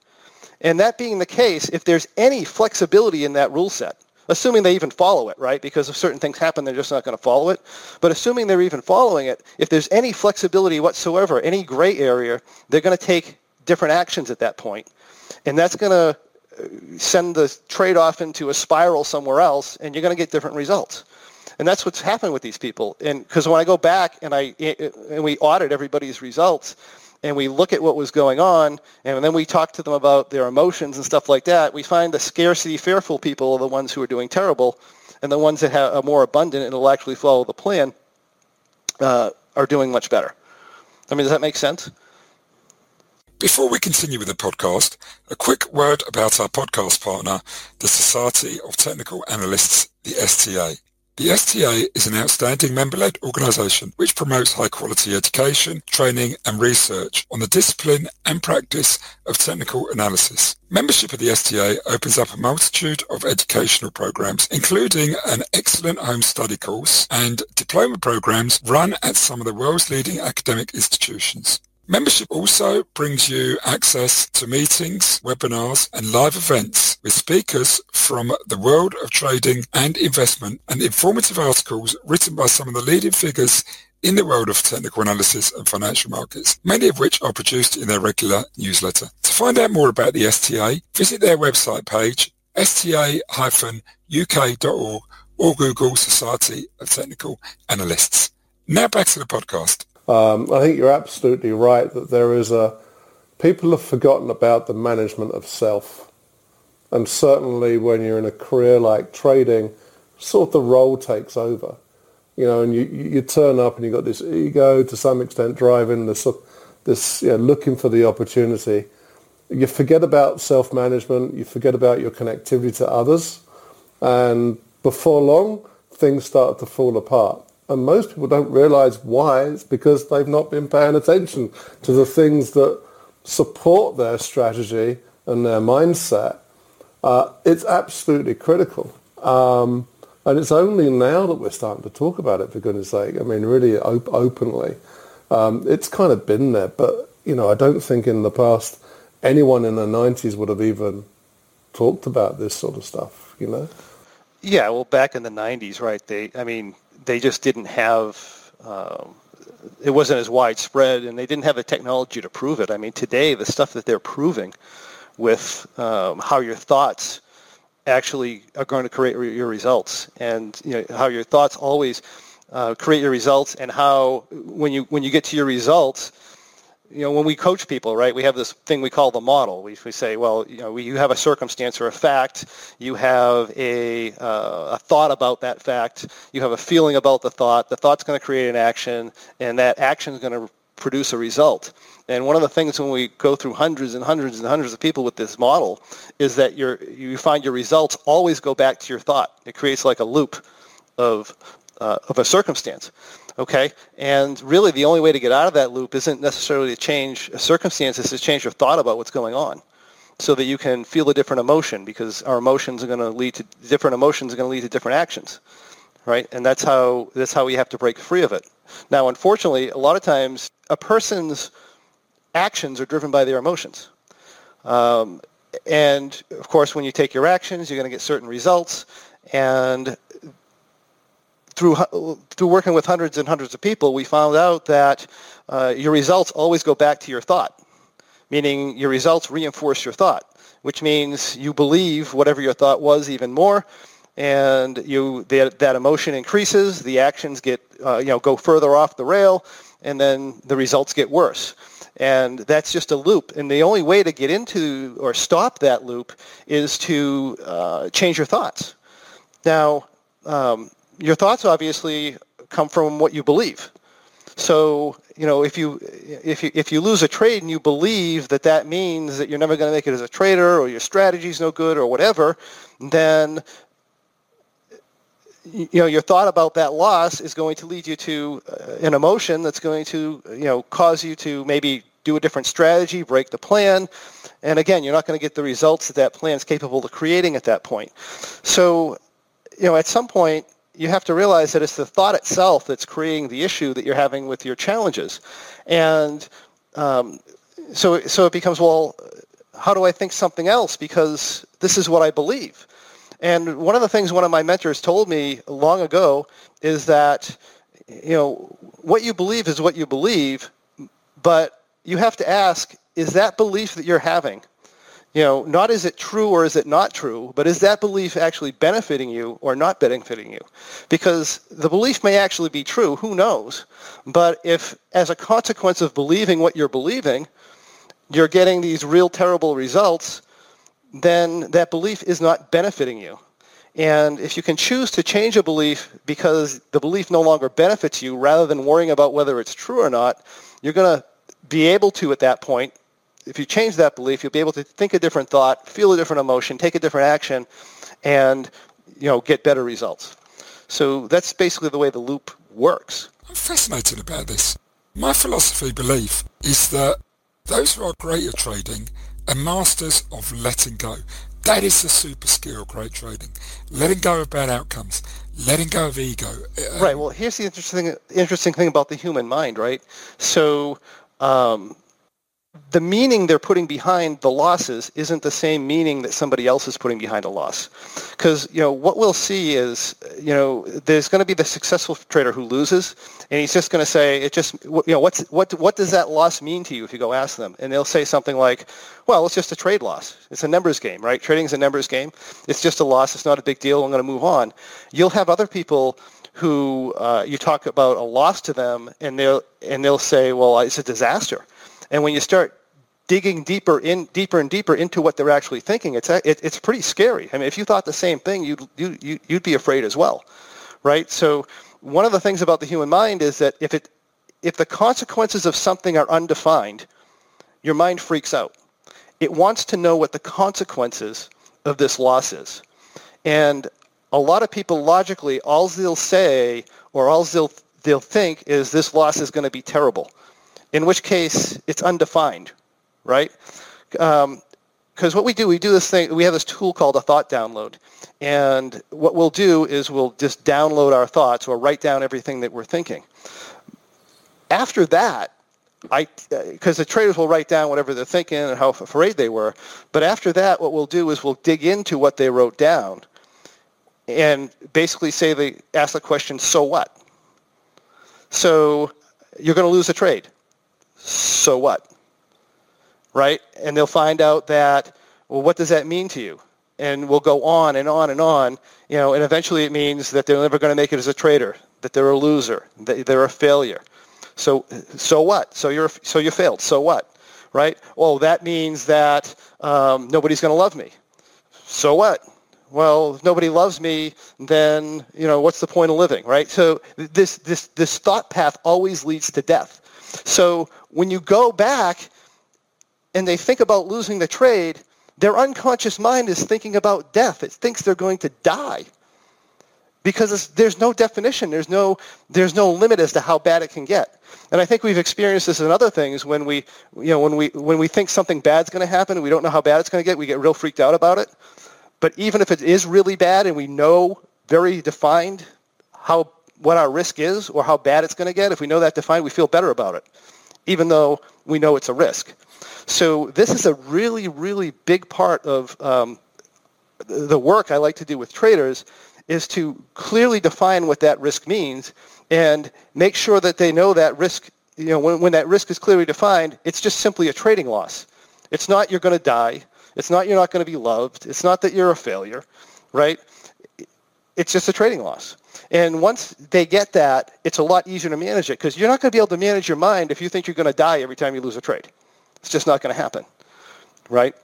And that being the case, if there's any flexibility in that rule set, assuming they even follow it, right? Because if certain things happen, they're just not going to follow it. But assuming they're even following it, if there's any flexibility whatsoever, any gray area, they're going to take different actions at that point. And that's going to uh, send the trade-off into a spiral somewhere else, and you're going to get different results. And that's what's happened with these people. And because when I go back and I and we audit everybody's results, and we look at what was going on, and then we talk to them about their emotions and stuff like that, we find the scarcity fearful people are the ones who are doing terrible, and the ones that have, are more abundant and will actually follow the plan uh, are doing much better. I mean, does that make sense? Before we continue with the podcast, a quick word about our podcast partner, the Society of Technical Analysts, the STA. The STA is an outstanding member-led organisation which promotes high-quality education, training and research on the discipline and practice of technical analysis. Membership of the STA opens up a multitude of educational programs, including an excellent home study course and diploma programs run at some of the world's leading academic institutions. Membership also brings you access to meetings, webinars and live events with speakers from the world of trading and investment and informative articles written by some of the leading figures in the world of technical analysis and financial markets, many of which are produced in their regular newsletter. To find out more about the STA, visit their website page, sta-uk.org or Google Society of Technical Analysts. Now back to the podcast. Um, I think you're absolutely right that there is a people have forgotten about the management of self, and certainly when you're in a career like trading, sort of the role takes over. You know, and you, you turn up and you've got this ego to some extent driving this, this you know, looking for the opportunity. You forget about self-management. You forget about your connectivity to others. And before long, things start to fall apart. And most people don't realize why. It's because they've not been paying attention to the things that support their strategy and their mindset. Uh, it's absolutely critical. Um, and it's only now that we're starting to talk about it, for goodness sake. I mean, really op- openly. Um, it's kind of been there, but, you know, I don't think in the past anyone in the 90s would have even talked about this sort of stuff, you know? Yeah, well, back in the 90s, right, they, I mean, they just didn't have um, it wasn't as widespread and they didn't have the technology to prove it. I mean, today the stuff that they're proving with um, how your thoughts actually are going to create your results and you know, how your thoughts always uh, create your results and how when you when you get to your results you know, when we coach people, right, we have this thing we call the model. We, we say, well, you know, you have a circumstance or a fact, you have a, uh, a thought about that fact, you have a feeling about the thought, the thought's going to create an action, and that action is going to produce a result. And one of the things when we go through hundreds and hundreds and hundreds of people with this model is that you you find your results always go back to your thought. It creates like a loop of, uh, of a circumstance. Okay, and really the only way to get out of that loop isn't necessarily to change circumstances, to change your thought about what's going on so that you can feel a different emotion because our emotions are going to lead to different emotions are going to lead to different actions right? And that's how that's how we have to break free of it. Now unfortunately a lot of times a person's actions are driven by their emotions. Um, and of course when you take your actions you're going to get certain results and through through working with hundreds and hundreds of people, we found out that uh, your results always go back to your thought, meaning your results reinforce your thought. which means you believe whatever your thought was even more, and you that, that emotion increases, the actions get uh, you know go further off the rail, and then the results get worse. And that's just a loop. And the only way to get into or stop that loop is to uh, change your thoughts. Now, um, your thoughts obviously come from what you believe. So, you know, if you if you if you lose a trade and you believe that that means that you're never going to make it as a trader or your strategy's no good or whatever, then you know your thought about that loss is going to lead you to uh, an emotion that's going to you know cause you to maybe do a different strategy, break the plan, and again, you're not going to get the results that that plan is capable of creating at that point. So, you know, at some point you have to realize that it's the thought itself that's creating the issue that you're having with your challenges. And um, so, so it becomes, well, how do I think something else? Because this is what I believe. And one of the things one of my mentors told me long ago is that, you know, what you believe is what you believe, but you have to ask, is that belief that you're having you know, not is it true or is it not true, but is that belief actually benefiting you or not benefiting you? Because the belief may actually be true, who knows? But if as a consequence of believing what you're believing, you're getting these real terrible results, then that belief is not benefiting you. And if you can choose to change a belief because the belief no longer benefits you rather than worrying about whether it's true or not, you're going to be able to at that point if you change that belief, you'll be able to think a different thought, feel a different emotion, take a different action, and you know get better results. So that's basically the way the loop works. I'm fascinated about this. My philosophy belief is that those who are great at trading are masters of letting go. That is the super skill of great trading. Letting go of bad outcomes, letting go of ego. Uh, right. Well, here's the interesting interesting thing about the human mind, right? So um, the meaning they're putting behind the losses isn't the same meaning that somebody else is putting behind a loss. Because, you know, what we'll see is, you know, there's going to be the successful trader who loses, and he's just going to say, it just, you know, what's, what, what does that loss mean to you if you go ask them? And they'll say something like, well, it's just a trade loss. It's a numbers game, right? Trading is a numbers game. It's just a loss. It's not a big deal. I'm going to move on. You'll have other people who uh, you talk about a loss to them, and they'll, and they'll say, well, it's a disaster and when you start digging deeper in deeper and deeper into what they're actually thinking, it's it, it's pretty scary. I mean, if you thought the same thing, you'd you, you'd be afraid as well, right? So one of the things about the human mind is that if it if the consequences of something are undefined, your mind freaks out. It wants to know what the consequences of this loss is. And a lot of people logically, all they'll say or all they'll, they'll think is this loss is going to be terrible in which case it's undefined, right? Because um, what we do, we do this thing, we have this tool called a thought download. And what we'll do is we'll just download our thoughts or write down everything that we're thinking. After that, I, because the traders will write down whatever they're thinking and how afraid they were. But after that, what we'll do is we'll dig into what they wrote down and basically say they ask the question, so what? So you're going to lose a trade so what? Right? And they'll find out that, well, what does that mean to you? And we'll go on and on and on, you know, and eventually it means that they're never going to make it as a trader, that they're a loser, that they're a failure. So, so what? So you're, so you failed. So what? Right? Well, that means that um, nobody's going to love me. So what? well, if nobody loves me, then you know what's the point of living, right? So this this this thought path always leads to death. So when you go back and they think about losing the trade, their unconscious mind is thinking about death. It thinks they're going to die because there's no definition. There's no, there's no limit as to how bad it can get. And I think we've experienced this in other things when we, you know, when we, when we think something bad's going to happen and we don't know how bad it's going to get, we get real freaked out about it. But even if it is really bad and we know very defined how what our risk is or how bad it's going to get, if we know that defined, we feel better about it even though we know it's a risk. So this is a really, really big part of um, the work I like to do with traders is to clearly define what that risk means and make sure that they know that risk, you know, when, when that risk is clearly defined, it's just simply a trading loss. It's not you're going to die. It's not you're not going to be loved. It's not that you're a failure, right? It's just a trading loss. And once they get that, it's a lot easier to manage it because you're not going to be able to manage your mind if you think you're going to die every time you lose a trade. It's just not going to happen, right?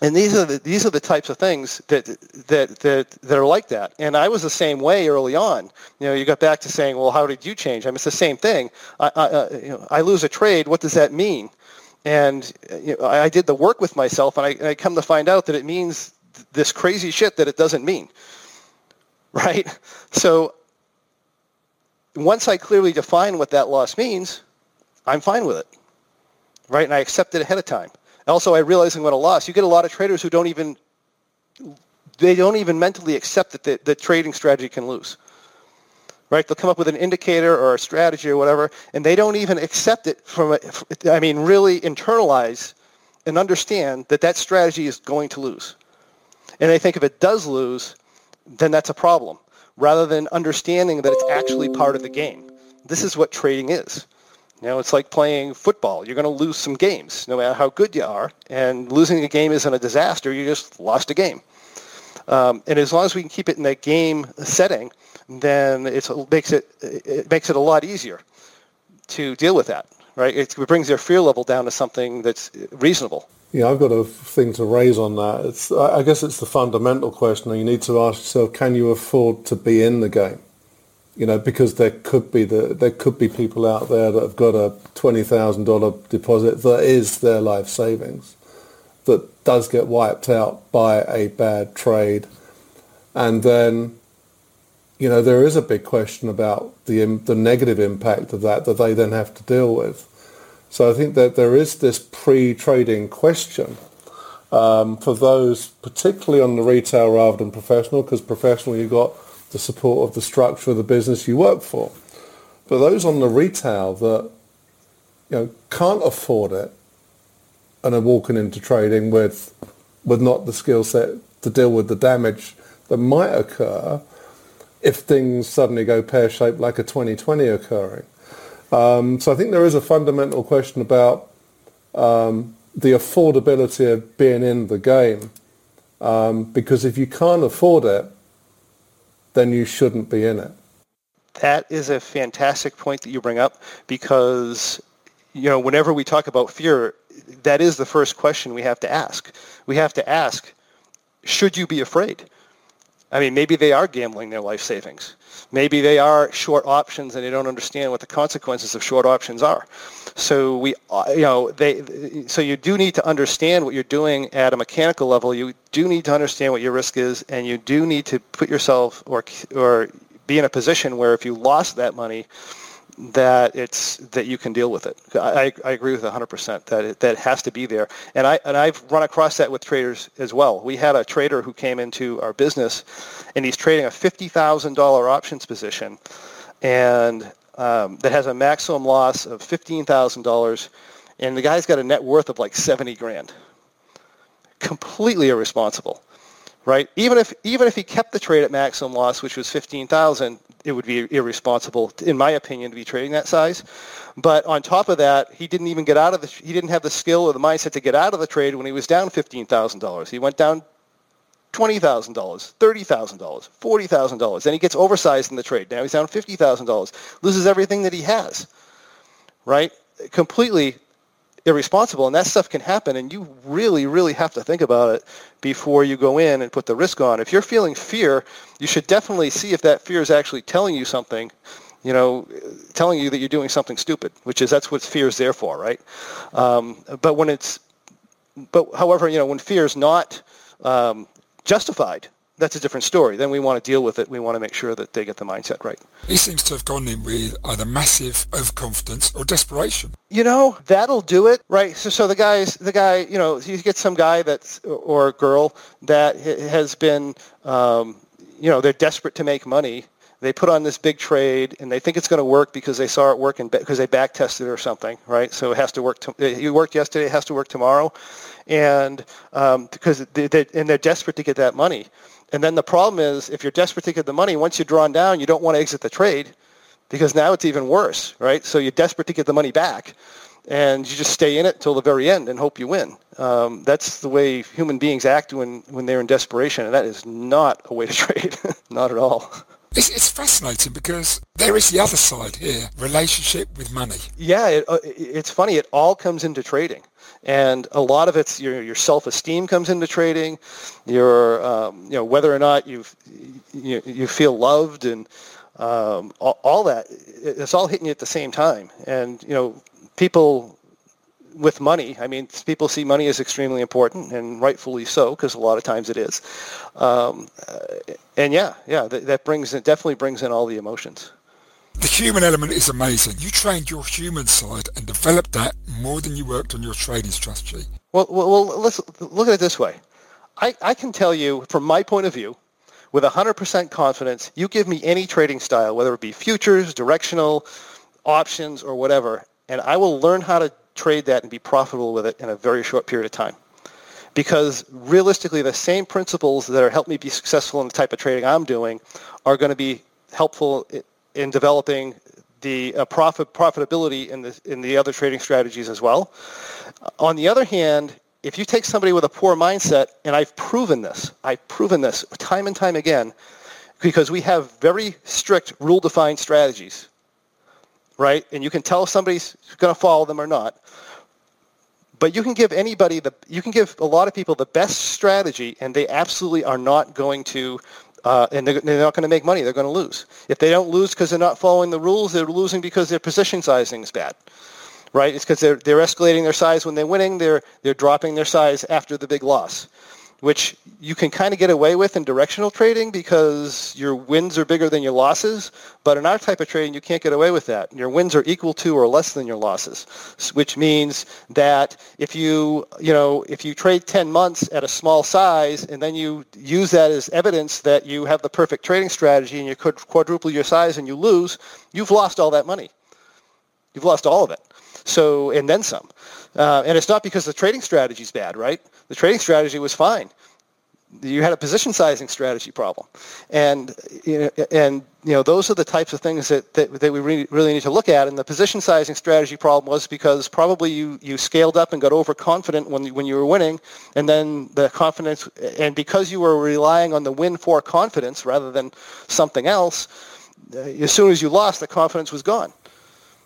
And these are the these are the types of things that that that that are like that. And I was the same way early on. You know, you got back to saying, well, how did you change? I mean, it's the same thing. I I, uh, you know, I lose a trade. What does that mean? And you know, I did the work with myself, and I, and I come to find out that it means this crazy shit that it doesn't mean. Right? So once I clearly define what that loss means, I'm fine with it. Right? And I accept it ahead of time. Also, I realize I'm going to loss. You get a lot of traders who don't even they don't even mentally accept that the, the trading strategy can lose. Right? They'll come up with an indicator or a strategy or whatever, and they don't even accept it from. A, I mean, really internalize and understand that that strategy is going to lose. And I think if it does lose, then that's a problem, rather than understanding that it's actually part of the game. This is what trading is. You know, it's like playing football. You're going to lose some games, no matter how good you are. And losing a game isn't a disaster. You just lost a game. Um, and as long as we can keep it in that game setting, then it makes it it makes it a lot easier to deal with that. Right? It brings their fear level down to something that's reasonable. Yeah, I've got a thing to raise on that. It's I guess it's the fundamental question. You need to ask yourself: Can you afford to be in the game? you know, because there could be the there could be people out there that have got a twenty thousand dollar deposit that is their life savings, that does get wiped out by a bad trade, and then, you know, there is a big question about the the negative impact of that that they then have to deal with. So I think that there is this pre-trading question um, for those, particularly on the retail rather than professional, because professional you've got the support of the structure of the business you work for. But those on the retail that you know can't afford it and are walking into trading with with not the skill set to deal with the damage that might occur if things suddenly go pear-shaped like a 2020 occurring. Um, so I think there is a fundamental question about um, the affordability of being in the game. Um, because if you can't afford it, then you shouldn't be in it. That is a fantastic point that you bring up because you know whenever we talk about fear, that is the first question we have to ask. We have to ask, should you be afraid? I mean, maybe they are gambling their life savings. Maybe they are short options and they don't understand what the consequences of short options are. So we, uh, you know, they, so you do need to understand what you're doing at a mechanical level. You do need to understand what your risk is, and you do need to put yourself or or be in a position where if you lost that money, that it's that you can deal with it. I, I agree with 100% that it, that has to be there. And I and I've run across that with traders as well. We had a trader who came into our business, and he's trading a $50,000 options position, and um, that has a maximum loss of $15,000, and the guy's got a net worth of like 70 grand. Completely irresponsible right? Even if even if he kept the trade at maximum loss, which was fifteen thousand, it would be irresponsible, in my opinion, to be trading that size. But on top of that, he didn't even get out of the he didn't have the skill or the mindset to get out of the trade when he was down fifteen thousand dollars. He went down twenty thousand dollars, thirty thousand dollars, forty thousand dollars. Then he gets oversized in the trade. Now he's down fifty thousand dollars, loses everything that he has, right? Completely irresponsible and that stuff can happen and you really really have to think about it before you go in and put the risk on. If you're feeling fear you should definitely see if that fear is actually telling you something you know telling you that you're doing something stupid which is that's what fear is there for right? Um, but when it's but however you know when fear is not um, justified that's a different story. Then we want to deal with it. We want to make sure that they get the mindset right. He seems to have gone in with either massive overconfidence or desperation. You know, that'll do it, right? So, so the guy's the guy. You know, you get some guy that's or girl that has been, um, you know, they're desperate to make money. They put on this big trade and they think it's going to work because they saw it work and because they back tested it or something, right? So it has to work. To, it worked yesterday. It has to work tomorrow, and um, because they, they, and they're desperate to get that money. And then the problem is, if you're desperate to get the money, once you're drawn down, you don't want to exit the trade because now it's even worse, right? So you're desperate to get the money back. and you just stay in it till the very end and hope you win. Um, that's the way human beings act when, when they're in desperation, and that is not a way to *laughs* trade, not at all. It's, it's, fascinating because there is the other side here, relationship with money. Yeah, it, uh, it's funny. It all comes into trading. And a lot of it's your, your self-esteem comes into trading, your, um, you know, whether or not you you, you feel loved and um, all, all that. It's all hitting you at the same time. And, you know, people with money, I mean, people see money as extremely important, and rightfully so, because a lot of times it is. Um, and yeah, yeah, that, that brings it definitely brings in all the emotions. The human element is amazing. You trained your human side and developed that more than you worked on your trading strategy. Well, well, well let's look at it this way. I, I can tell you, from my point of view, with 100% confidence, you give me any trading style, whether it be futures, directional, options, or whatever, and I will learn how to trade that and be profitable with it in a very short period of time. Because realistically, the same principles that are me be successful in the type of trading I'm doing are going to be helpful in developing the uh, profit profitability in the in the other trading strategies as well. On the other hand, if you take somebody with a poor mindset, and I've proven this, I've proven this time and time again, because we have very strict rule-defined strategies right? And you can tell if somebody's going to follow them or not. But you can give anybody the you can give a lot of people the best strategy, and they absolutely are not going to. Uh, and they're, they're not going to make money. They're going to lose. If they don't lose because they're not following the rules, they're losing because their position sizing is bad, right? It's because they're they're escalating their size when they're winning. They're they're dropping their size after the big loss which you can kind of get away with in directional trading because your wins are bigger than your losses. But in our type of trading, you can't get away with that. Your wins are equal to or less than your losses, which means that if you, you know, if you trade 10 months at a small size and then you use that as evidence that you have the perfect trading strategy and you could quadruple your size and you lose, you've lost all that money. You've lost all of it. So, and then some. Uh, and it's not because the trading strategy is bad, right? The trading strategy was fine. You had a position sizing strategy problem, and you know, and you know those are the types of things that, that, that we really, really need to look at. And the position sizing strategy problem was because probably you, you scaled up and got overconfident when when you were winning, and then the confidence and because you were relying on the win for confidence rather than something else, as soon as you lost, the confidence was gone.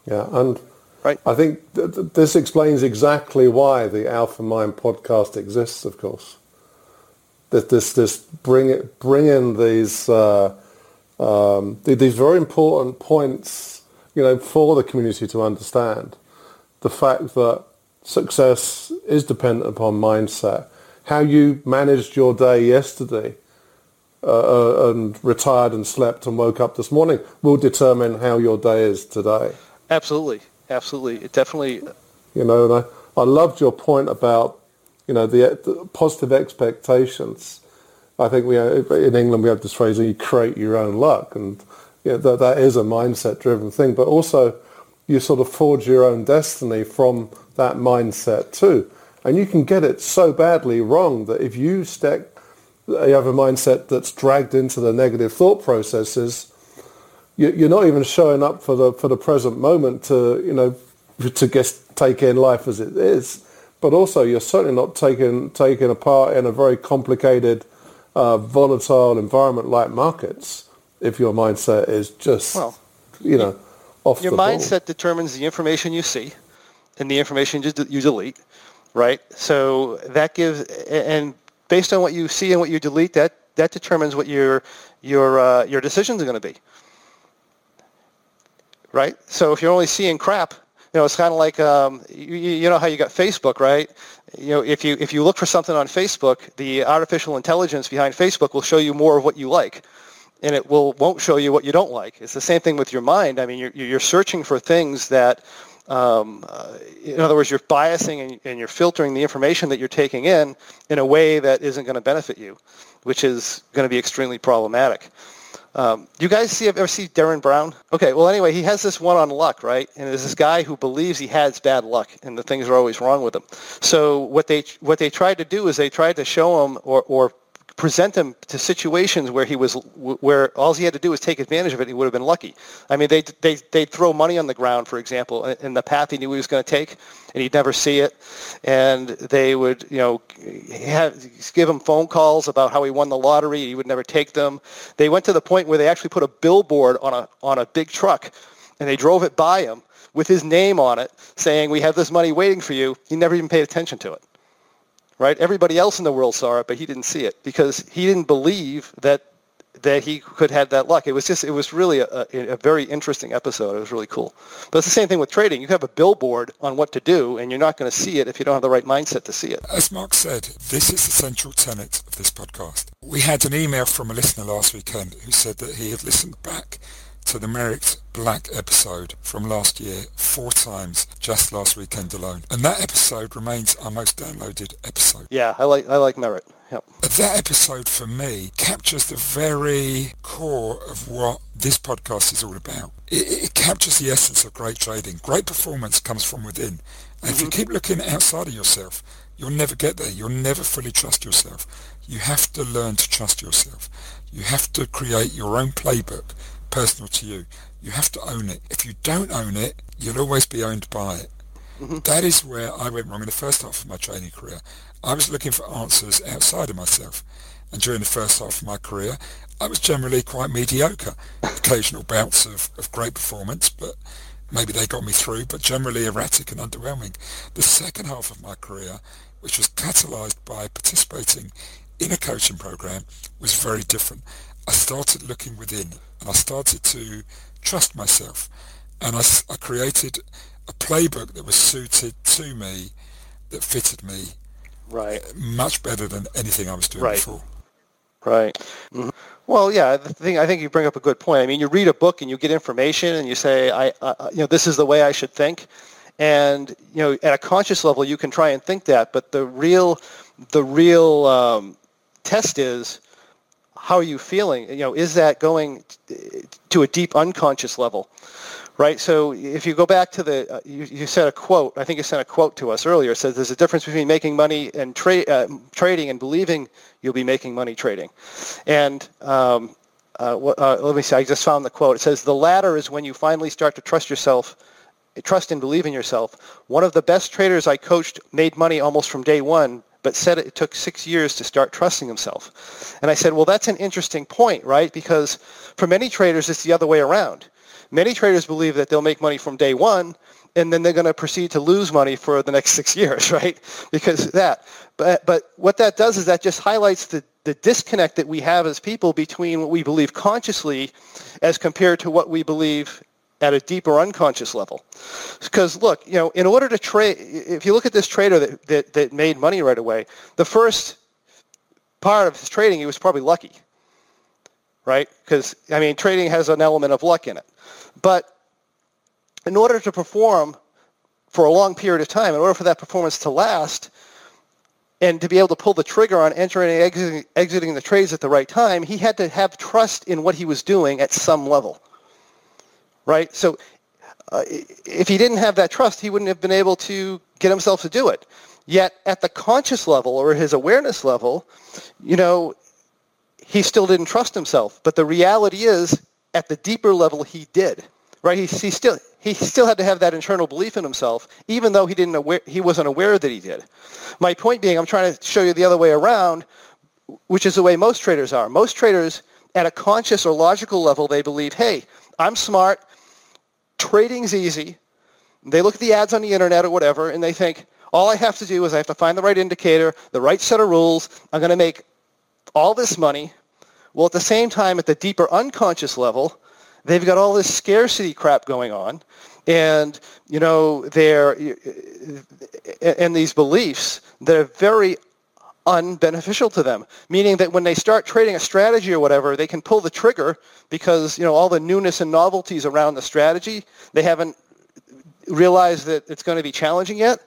Yeah, and Right. I think th- th- this explains exactly why the Alpha Mind podcast exists. Of course, that this this bring it bring in these uh, um, these very important points, you know, for the community to understand the fact that success is dependent upon mindset. How you managed your day yesterday uh, uh and retired and slept and woke up this morning will determine how your day is today. Absolutely absolutely. It definitely. Uh, you know, and I, I loved your point about, you know, the, the positive expectations. I think we uh, in England we have this phrase, you create your own luck, and you know, that, that is a mindset-driven thing. But also, you sort of forge your own destiny from that mindset too. And you can get it so badly wrong that if you stack, you have a mindset that's dragged into the negative thought processes, you're not even showing up for the for the present moment to you know *laughs* to just take in life as it is, but also you're certainly not taking taking a part in a very complicated, uh, volatile environment like markets if your mindset is just well, you know off your mindset ball. determines the information you see and the information you, you delete, right? So that gives and based on what you see and what you delete, that that determines what your your uh, your decisions are going to be right? So if you're only seeing crap, you know, it's kind of like um, you, you know how you got Facebook, right? You know, if you if you look for something on Facebook, the artificial intelligence behind Facebook will show you more of what you like, and it will won't show you what you don't like. It's the same thing with your mind. I mean, you're you're searching for things that. Um, uh, in other words, you're biasing and, and you're filtering the information that you're taking in in a way that isn't going to benefit you, which is going to be extremely problematic. Um, you guys see ever see Derren Brown? Okay, well anyway, he has this one on luck, right? And there's this guy who believes he has bad luck and the things are always wrong with him. So what they what they tried to do is they tried to show him or or present him to situations where he was where all he had to do was take advantage of it. He would have been lucky. I mean, they they they'd throw money on the ground, for example, in the path he knew he was going to take, and he'd never see it. And they would, you know, have, give him phone calls about how he won the lottery. He would never take them. They went to the point where they actually put a billboard on a on a big truck, and they drove it by him with his name on it, saying, "We have this money waiting for you." He never even paid attention to it right? Everybody else in the world saw it, but he didn't see it because he didn't believe that that he could have that luck. It was just, it was really a, a, very interesting episode. It was really cool. But it's the same thing with trading. You have a billboard on what to do, and you're not going to see it if you don't have the right mindset to see it. As Mark said, this is the central tenet of this podcast. We had an email from a listener last weekend who said that he had listened back to the Merritt Black episode from last year four times just last weekend alone. And that episode remains our most downloaded episode. Yeah, I like I like Merritt. Yep. That episode for me captures the very core of what this podcast is all about. It, it captures the essence of great trading. Great performance comes from within. And mm-hmm. if you mm-hmm. keep looking outside of yourself, you'll never get there. You'll never fully trust yourself. You have to learn to trust yourself. You have to create your own playbook personal to you. You have to own it. If you don't own it, you'll always be owned by it. Mm-hmm. That is where I went wrong in the first half of my training career. I was looking for answers outside of myself. And during the first half of my career, I was generally quite mediocre. Occasional bouts of, of great performance, but maybe they got me through, but generally erratic and underwhelming. The second half of my career, which was catalyzed by participating in a coaching program, was very different. I started looking within and I started to trust myself. And I, I created a playbook that was suited to me, that fitted me right much better than anything I was doing right. before. Right. Mm-hmm. Well, yeah, the thing I think you bring up a good point. I mean, you read a book and you get information and you say, I, uh, you know, this is the way I should think, and you know, at a conscious level, you can try and think that, but the real, the real um, test is how are you feeling? You know, is that going to a deep unconscious level? Right. So if you go back to the, uh, you, you, said a quote. I think you sent a quote to us earlier. It says there's a difference between making money and tra- uh, trading and believing you'll be making money trading. And um, uh, uh, let me see. I just found the quote. It says the latter is when you finally start to trust yourself, trust and believe in yourself. One of the best traders I coached made money almost from day one but said it took six years to start trusting himself. And I said, well, that's an interesting point, right? Because for many traders, it's the other way around. Many traders believe that they'll make money from day one, and then they're going to proceed to lose money for the next six years, *laughs* right? Because that. But, but what that does is that just highlights the, the disconnect that we have as people between what we believe consciously as compared to what we believe at a deeper unconscious level. Because look, you know, in order to trade, if you look at this trader that, that, that made money right away, the first part of his trading, he was probably lucky, right? Because, I mean, trading has an element of luck in it. But in order to perform for a long period of time, in order for that performance to last, and to be able to pull the trigger on entering and exiting, exiting the trades at the right time, he had to have trust in what he was doing at some level right? So uh, if he didn't have that trust, he wouldn't have been able to get himself to do it. Yet at the conscious level or his awareness level, you know, he still didn't trust himself. But the reality is, at the deeper level, he did. Right? He, he still he still had to have that internal belief in himself, even though he didn't aware he wasn't aware that he did. My point being, I'm trying to show you the other way around, which is the way most traders are. Most traders, at a conscious or logical level, they believe, hey, I'm smart trading's easy. They look at the ads on the internet or whatever, and they think, all I have to do is I have to find the right indicator, the right set of rules. I'm going to make all this money. Well, at the same time, at the deeper unconscious level, they've got all this scarcity crap going on, and you know they're and these beliefs that are very unbeneficial to them. Meaning that when they start trading a strategy or whatever, they can pull the trigger because you know all the newness and novelties around the strategy. They haven't realized that it's going to be challenging yet.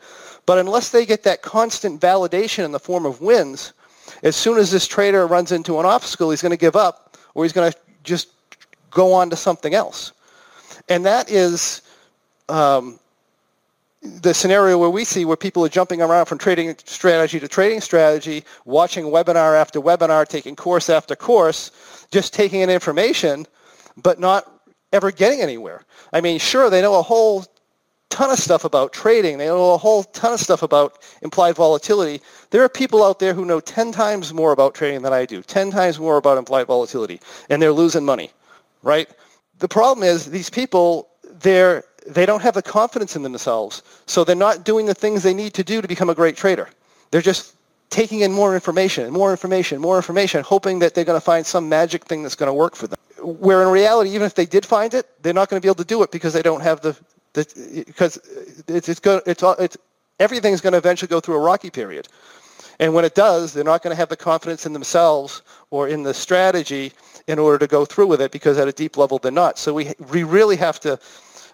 But unless they get that constant validation in the form of wins, as soon as this trader runs into an obstacle, he's going to give up or he's going to just go on to something else. And that is um, the scenario where we see where people are jumping around from trading strategy to trading strategy, watching webinar after webinar, taking course after course, just taking in information, but not ever getting anywhere. I mean, sure, they know a whole ton of stuff about trading. They know a whole ton of stuff about implied volatility. There are people out there who know 10 times more about trading than I do, 10 times more about implied volatility, and they're losing money, right? The problem is these people, they're they don't have the confidence in themselves. So they're not doing the things they need to do to become a great trader. They're just taking in more information, and more information, more information, hoping that they're going to find some magic thing that's going to work for them. Where in reality, even if they did find it, they're not going to be able to do it because they don't have the, the because it's it's go, it's all it's everything's going to eventually go through a rocky period. And when it does, they're not going to have the confidence in themselves or in the strategy in order to go through with it because at a deep level they're not. So we, we really have to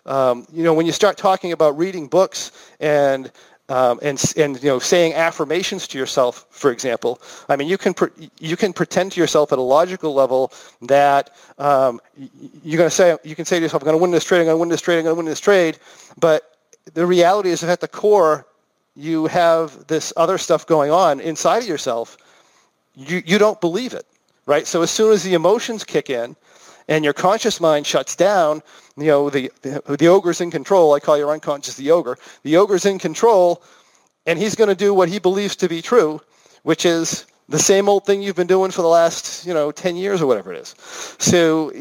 um, you know, when you start talking about reading books and um, and and you know saying affirmations to yourself, for example. I mean, you can pre- you can pretend to yourself at a logical level that um, you're going to say you can say to yourself, "I'm going to win this trade. I'm going to win this trade. I'm going to win this trade," but the reality is that at the core, you have this other stuff going on inside of yourself. You you don't believe it, right? So as soon as the emotions kick in, and your conscious mind shuts down, you know, the, the, the ogre's in control. I call your unconscious the ogre. The ogre's in control, and he's going to do what he believes to be true, which is the same old thing you've been doing for the last, you know, 10 years or whatever it is. So,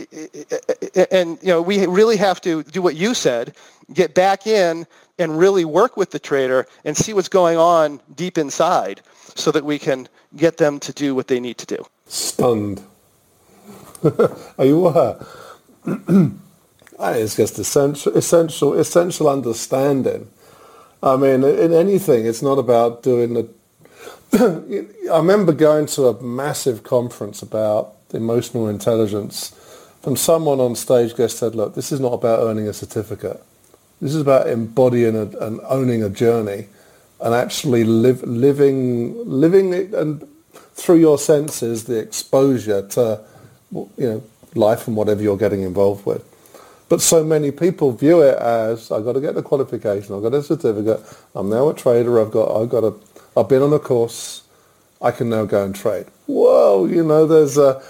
and, you know, we really have to do what you said, get back in and really work with the trader and see what's going on deep inside so that we can get them to do what they need to do. Stunned. *laughs* Are you uh, *clears throat* were. it's just essential, essential, essential understanding. I mean, in anything, it's not about doing the. *clears throat* I remember going to a massive conference about emotional intelligence, and someone on stage just said, "Look, this is not about earning a certificate. This is about embodying a, and owning a journey, and actually live, living, living it, and through your senses, the exposure to, you know, life and whatever you're getting involved with." But so many people view it as I've got to get the qualification, I've got a certificate, I'm now a trader, I've got I've got a I've been on a course, I can now go and trade. Whoa, you know, there's a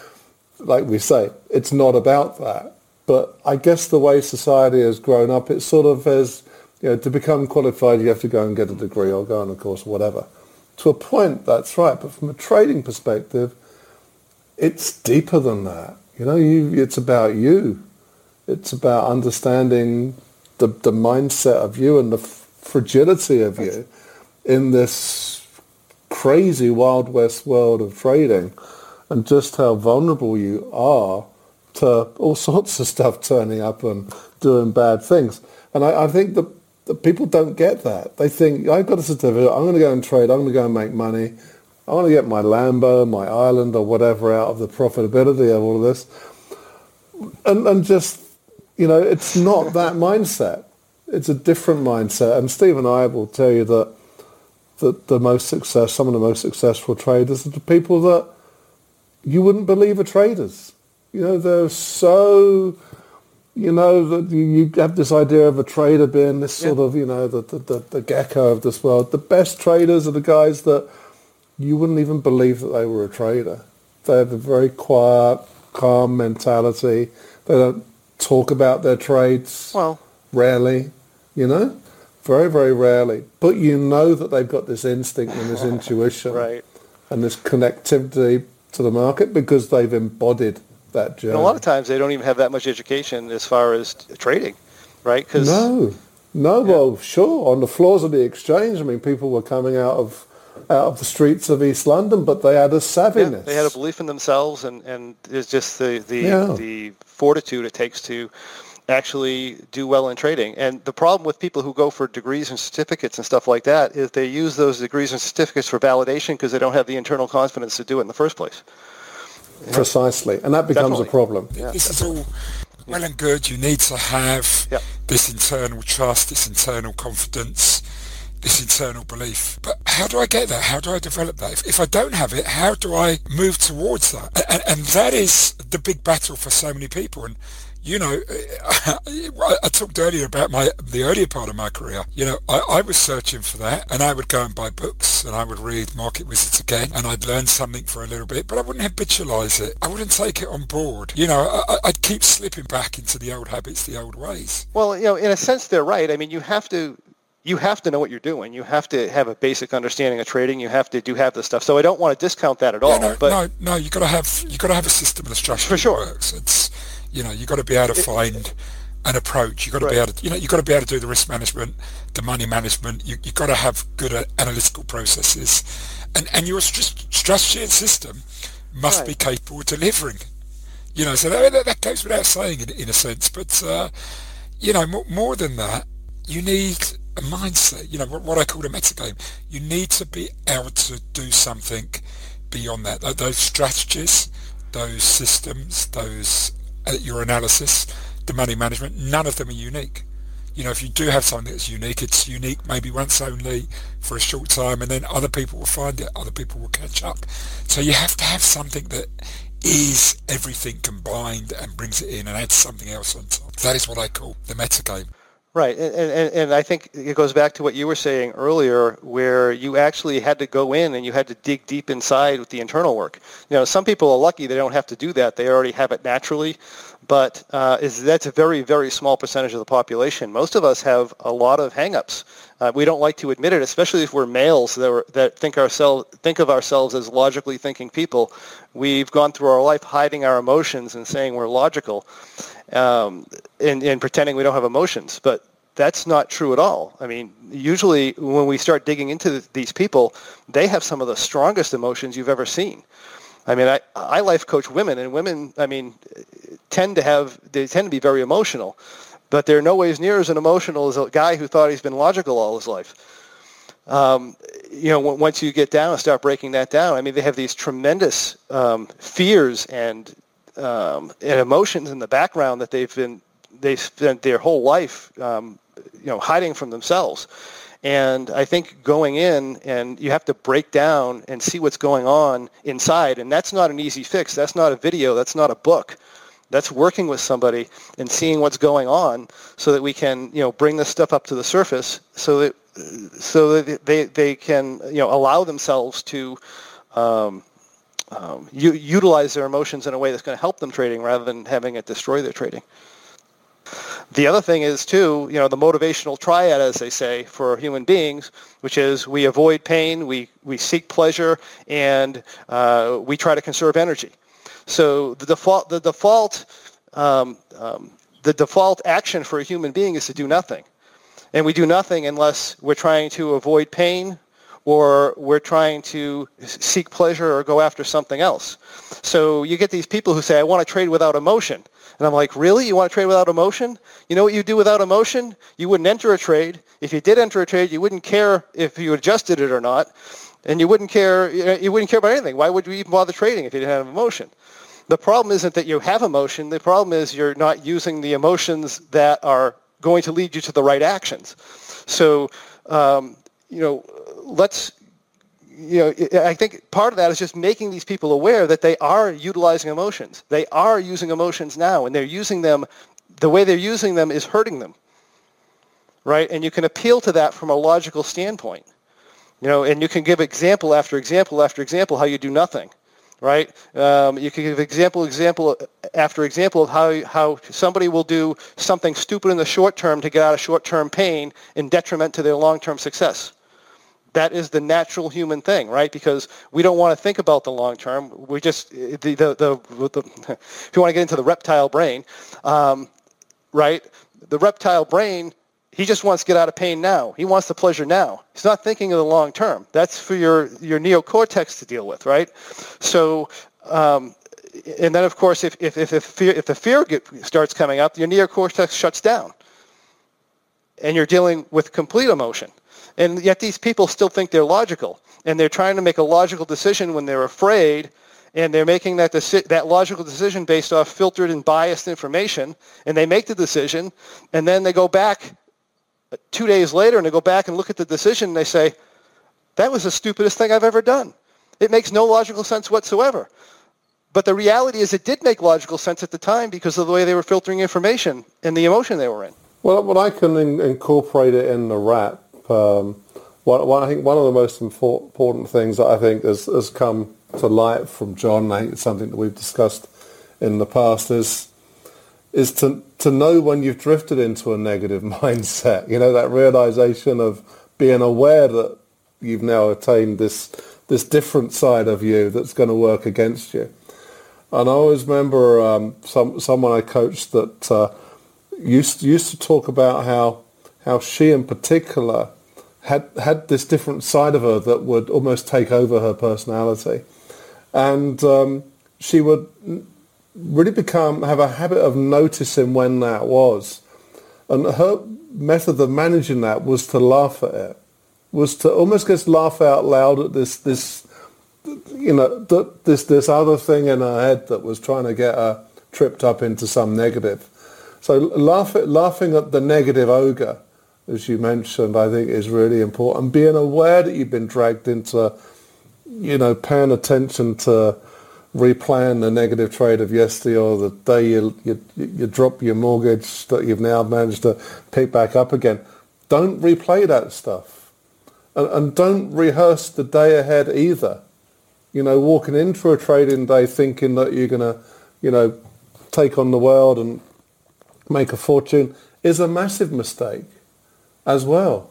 like we say, it's not about that. But I guess the way society has grown up, it's sort of as you know, to become qualified you have to go and get a degree or go on a course or whatever. To a point, that's right. But from a trading perspective, it's deeper than that. You know, you, it's about you. It's about understanding the, the mindset of you and the fragility of you in this crazy Wild West world of trading and just how vulnerable you are to all *laughs* sorts of stuff turning up and doing bad things. And I, I think that, people don't get that. They think, I've got a certificate, I'm going to go and trade, I'm going to go and make money, I want to get my Lambo, my island or whatever out of the profitability of all of this. And, and just you know, it's not that *laughs* mindset. It's a different mindset. And Steve and I will tell you that that the most success, some of the most successful traders are the people that you wouldn't believe are traders. You know, they're so, you know, that you have this idea of a trader being this sort yeah. of, you know, the, the, the Gekko of this world. The best traders are the guys that you wouldn't even believe that they were a trader. They have a very quiet, calm mentality. They don't talk about their trades. Well, rarely, you know, very very rarely. But you know that they've got this instinct and this *laughs* intuition, right, and this connectivity to the market because they've embodied that journey. And a lot of times they don't even have that much education as far as trading, right? Cause, no, no. Yeah. Well, sure, on the floors of the exchange, I mean, people were coming out of out of the streets of East London, but they had a savviness. Yeah, they had a belief in themselves, and and it's just the the yeah. the fortitude it takes to actually do well in trading. And the problem with people who go for degrees and certificates and stuff like that is they use those degrees and certificates for validation because they don't have the internal confidence to do it in the first place. Precisely, and that becomes Definitely. a problem. Yeah. This is all well and good. You need to have yep. this internal trust, this internal confidence this internal belief. But how do I get that? How do I develop that? If, if I don't have it, how do I move towards that? And, and, that is the big battle for so many people. And you know, *laughs* I talked earlier about my the earlier part of my career. You know, I, I, was searching for that, and I would go and buy books, and I would read Market Wizards again, and I'd learn something for a little bit, but I wouldn't habitualize it. I wouldn't take it on board. You know, I, I'd keep slipping back into the old habits, the old ways. Well, you know, in a sense, they're right. I mean, you have to you have to know what you're doing. You have to have a basic understanding of trading. You have to do have this stuff. So I don't want to discount that at all. no, but no, no, you got to have you got to have a system and a strategy for sure. Works. It's you know you got to be able to find an approach. You got to right. be able to you know you got to be able to do the risk management, the money management. You you got to have good uh, analytical processes, and and your st- strategy and system must right. be capable of delivering. You know, so that, that goes without saying in, in a sense. But uh, you know, more, more than that, you need a mindset, you know, what, I call a metagame. You need to be able to do something beyond that. Those strategies, those systems, those uh, your analysis, the money management, none of them are unique. You know, if you do have something that's unique, it's unique maybe once only for a short time, and then other people will find it, other people will catch up. So you have to have something that is everything combined and brings it in and adds something else on top. That is what I call the metagame. Right, and, and, and I think it goes back to what you were saying earlier, where you actually had to go in and you had to dig deep inside with the internal work. You know, some people are lucky they don't have to do that; they already have it naturally. But uh, is that's a very, very small percentage of the population. Most of us have a lot of hangups. Uh, we don't like to admit it, especially if we're males that, that think ourselves think of ourselves as logically thinking people. We've gone through our life hiding our emotions and saying we're logical um, and, and pretending we don't have emotions. But that's not true at all. I mean, usually when we start digging into these people, they have some of the strongest emotions you've ever seen. I mean, I, I life coach women, and women, I mean, tend to have, they tend to be very emotional, but they're no ways near as an emotional as a guy who thought he's been logical all his life. Um, you know, once you get down and start breaking that down, I mean, they have these tremendous um, fears and um, and emotions in the background that they've been they spent their whole life, um, you know, hiding from themselves. And I think going in and you have to break down and see what's going on inside. And that's not an easy fix. That's not a video. That's not a book. That's working with somebody and seeing what's going on so that we can, you know, bring this stuff up to the surface so that so that they, they can, you know, allow themselves to um, um, u- utilize their emotions in a way that's going to help them trading rather than having it destroy their trading. The other thing is too, you know, the motivational triad, as they say, for human beings, which is we avoid pain, we, we seek pleasure, and uh, we try to conserve energy. So the default, the default, um, um, the default action for a human being is to do nothing, and we do nothing unless we're trying to avoid pain, or we're trying to seek pleasure or go after something else. So you get these people who say, I want to trade without emotion. And I'm like, really? You want to trade without emotion? You know what you do without emotion? You wouldn't enter a trade. If you did enter a trade, you wouldn't care if you adjusted it or not. And you wouldn't care, you wouldn't care about anything. Why would you even bother trading if you didn't have emotion? The problem isn't that you have emotion. The problem is you're not using the emotions that are going to lead you to the right actions. So, um, you know, let's you know, I think part of that is just making these people aware that they are utilizing emotions. They are using emotions now, and they're using them. The way they're using them is hurting them, right? And you can appeal to that from a logical standpoint, you know, and you can give example after example after example how you do nothing, right? Um, you can give example example after example of how how somebody will do something stupid in the short term to get out of short-term pain in detriment to their long-term success that is the natural human thing, right? Because we don't want to think about the long term. We just the the, the, the *laughs* if you want to get into the reptile brain, um, right? The reptile brain, he just wants to get out of pain now. He wants the pleasure now. He's not thinking of the long term. That's for your your neocortex to deal with, right? So. Um, and then, of course, if, if, if, if, fear, if the fear get, starts coming up, your neocortex shuts down. And you're dealing with complete emotion. And yet these people still think they're logical. And they're trying to make a logical decision when they're afraid. And they're making that, deci- that logical decision based off filtered and biased information. And they make the decision. And then they go back two days later and they go back and look at the decision and they say, that was the stupidest thing I've ever done. It makes no logical sense whatsoever. but the reality is it did make logical sense at the time because of the way they were filtering information and the emotion they were in. Well, what I can in, incorporate it in the rap, um, I think one of the most important things that I think has, has come to light from John, I think it's something that we've discussed in the past, is is to to know when you've drifted into a negative *laughs* mindset. You know that realization of being aware that you've now attained this this different side of you that's going to work against you. And I always remember um, some someone I coached that uh, used used to talk about how how she in particular had had this different side of her that would almost take over her personality, and um, she would really become have a habit of noticing when that was. And her method of managing that was to laugh at it, was to almost just laugh out loud at this this you know this this other thing in her head that was trying to get her tripped up into some negative. So laugh at, laughing at the negative ogre, as you mentioned, I think is really important. Being aware that you've been dragged into, you know, paying attention to replan the negative trade of yesterday or the day you, you, you drop your mortgage that you've now managed to pick back up again. Don't replay that stuff. And, and don't rehearse the day ahead either. You know, walking into a trading day thinking that you're going to, you know, take on the world and make a fortune is a massive mistake as well.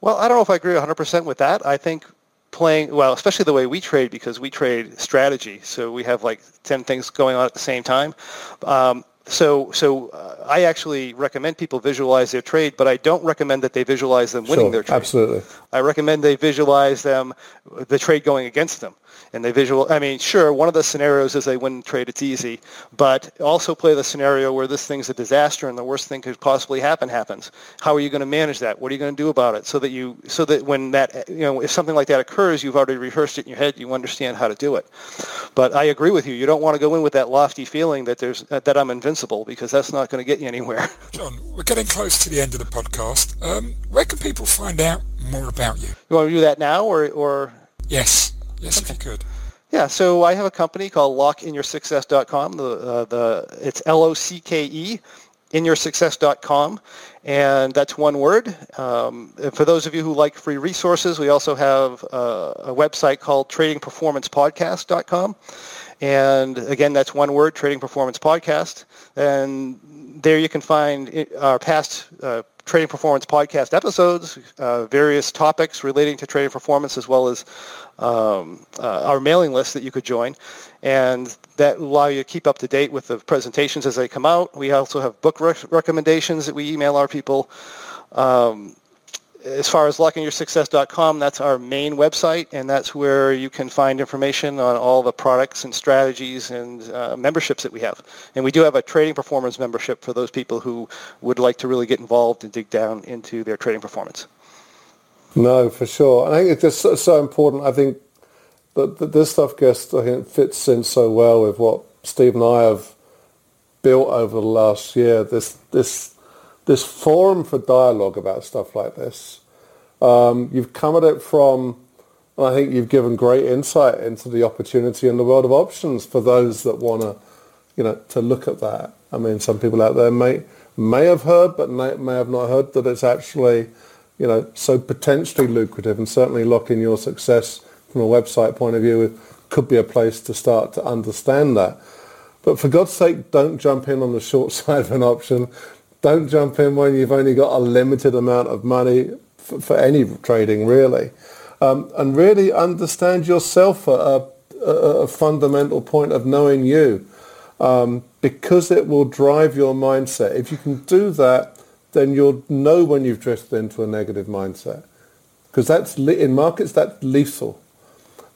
Well, I don't know if I agree 100% with that. I think playing well, especially the way we trade because we trade strategy. So we have like ten things going on at the same time. Um, so so uh, I actually recommend people visualize their trade, but I don't recommend that they visualize them winning sure, their trade. Absolutely. I recommend they visualize them the trade going against them and they visual. I mean, sure, one of the scenarios is they win trade. It's easy, but also play the scenario where this thing's a disaster and the worst thing could possibly happen happens. How are you going to manage that? What are you going to do about it so that you so that when that you know if something like that occurs, you've already rehearsed it in your head. You understand how to do it. But I agree with you. You don't want to go in with that lofty feeling that there's that I'm invincible because that's not going to get you anywhere. *laughs* John, we're getting close to the end of the podcast. Um, where can people find out more about you? You want to do that now or or? Yes. Yes, okay. if you could. Yeah, so I have a company called lockeinyoursuccess.com. The uh, the it's L O C K E inyoursuccess.com, and that's one word. Um, for those of you who like free resources, we also have uh, a website called tradingperformancepodcast.com, and again, that's one word, Trading Performance Podcast. And there you can find our past uh, trading performance podcast episodes, uh, various topics relating to trading performance, as well as um, uh, our mailing list that you could join. And that allow you to keep up to date with the presentations as they come out. We also have book rec- recommendations that we email our people. Um, as far as lockeinyoursuccess.com, that's our main website, and that's where you can find information on all the products and strategies and uh, memberships that we have. And we do have a trading performance membership for those people who would like to really get involved and dig down into their trading performance. No, for sure. I think it's just so, important. I think that, this stuff gets, I think, fits in so well with what Steve and I have built over the last year. This this this forum for dialogue about stuff like this. Um, you've come at it from, I think you've given great insight into the opportunity in the world of options for those that want to, you know, to look at that. I mean, some people out there may may have heard, but may, may have not heard that it's actually, you know, so potentially lucrative and certainly Locke in Your Success from a website point of view could be a place to start to understand that. But for God's sake, don't jump in on the short *laughs* side of an option don't jump in when you've only got a limited amount of money for, for any trading, really. Um, and really understand yourself at a, a, a, fundamental point of knowing you um, because it will drive your mindset. If you can do that, then you'll know when you've drifted into a negative mindset because that's in markets that's lethal.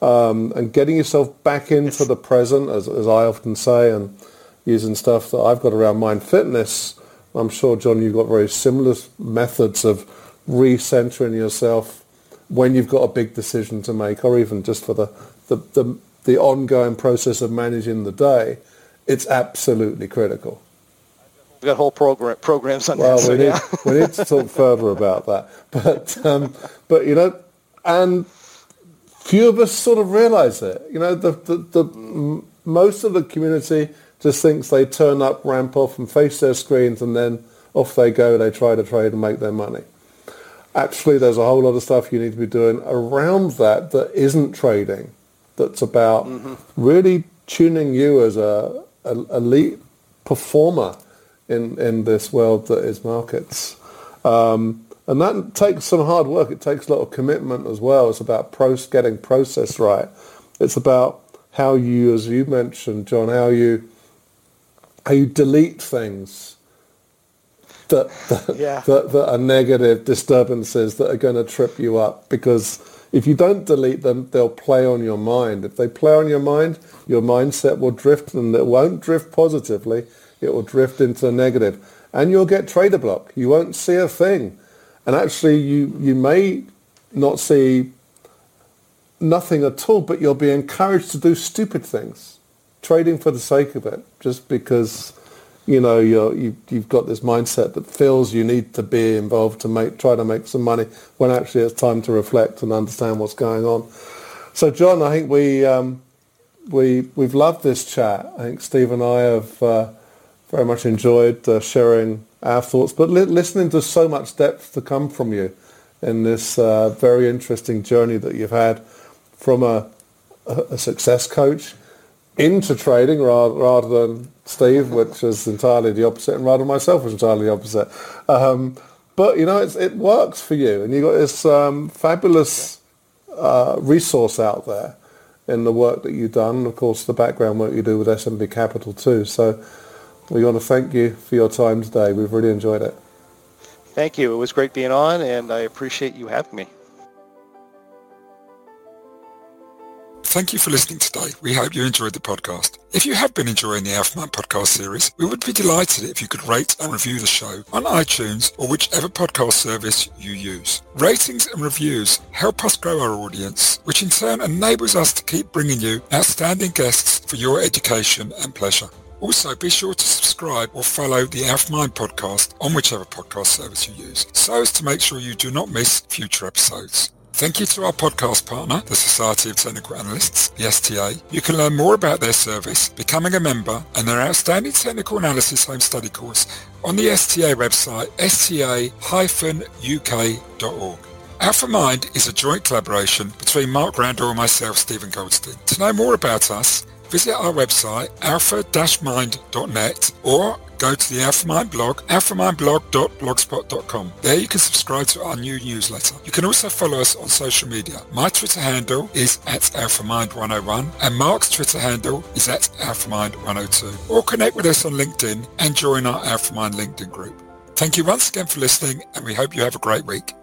Um, and getting yourself back into the present, as, as I often say, and using stuff that I've got around mind fitness, I'm sure, John, you've got very similar methods of recentering yourself when you've got a big decision to make, or even just for the, the, the, the ongoing process of managing the day. It's absolutely critical. We've got whole program, programs on well, that. We, yeah. we need to talk *laughs* further about that. But, um, but you know, and few of us sort of realize it. You know, the, the, the most of the community just thinks they turn up, ramp off and face their screens and then off they go. They try to trade and make their money. Actually, there's a whole lot of stuff you need to be doing around that that isn't trading, that's about mm-hmm. really tuning you as a, a elite performer in, in this world that is markets. Um, and that takes some hard work. It takes a lot of commitment as well. It's about pro- getting process right. It's about how you, as you mentioned, John, how you how you delete things that that, yeah. that, that are negative disturbances that are going to trip you up. Because if you don't delete them, they'll play on your mind. If they play on your mind, your mindset will drift, and it won't drift positively. It will drift into negative, and you'll get trader block. You won't see a thing and actually, you, you may not see nothing at all, but you'll be encouraged to do stupid things, trading for the sake of it, just because you know you're, you, you've got this mindset that feels you need to be involved to make try to make some money when actually it's time to reflect and understand what's going on. So, John, I think we um, we we've loved this chat. I think Steve and I have uh, very much enjoyed uh, sharing our thoughts, but li- listening to so much depth to come from you in this uh, very interesting journey that you've had from a, a success coach into trading rather, rather than Steve, which is entirely the opposite, and rather myself was entirely the opposite. Um, but you know, it works for you, and you've got this um, fabulous uh, resource out there in the work that you've done, of course the background work you do with SMB Capital too. So we want to thank you for your time today. We've really enjoyed it. Thank you. It was great being on, and I appreciate you having me. Thank you for listening today. We hope you enjoyed the podcast. If you have been enjoying the Alpha podcast series, we would be delighted if you could rate and review the show on iTunes or whichever podcast service you use. Ratings and reviews help us grow our audience, which in turn enables us to keep bringing you outstanding guests for your education and pleasure. Also, be sure to subscribe or follow the Alpha Mind podcast on whichever podcast service you use, so as to make sure you do not miss future episodes. Thank you to our podcast partner, the Society of Technical Analysts, the STA. You can learn more about their service, becoming a member, and their outstanding technical analysis home study course on the STA website, sta-uk.org. Alpha Mind is a joint collaboration between Mark Randall and myself, Stephen Goldstein. To know more about us, visit our website alpha-mind.net or go to the AlphaMind blog, alphamindblog.blogspot.com. There you can subscribe to our new newsletter. You can also follow us on social media. My Twitter handle is at AlphaMind101 and Mark's Twitter handle is at AlphaMind102. Or connect with us on LinkedIn and join our AlphaMind LinkedIn group. Thank you once again for listening and we hope you have a great week.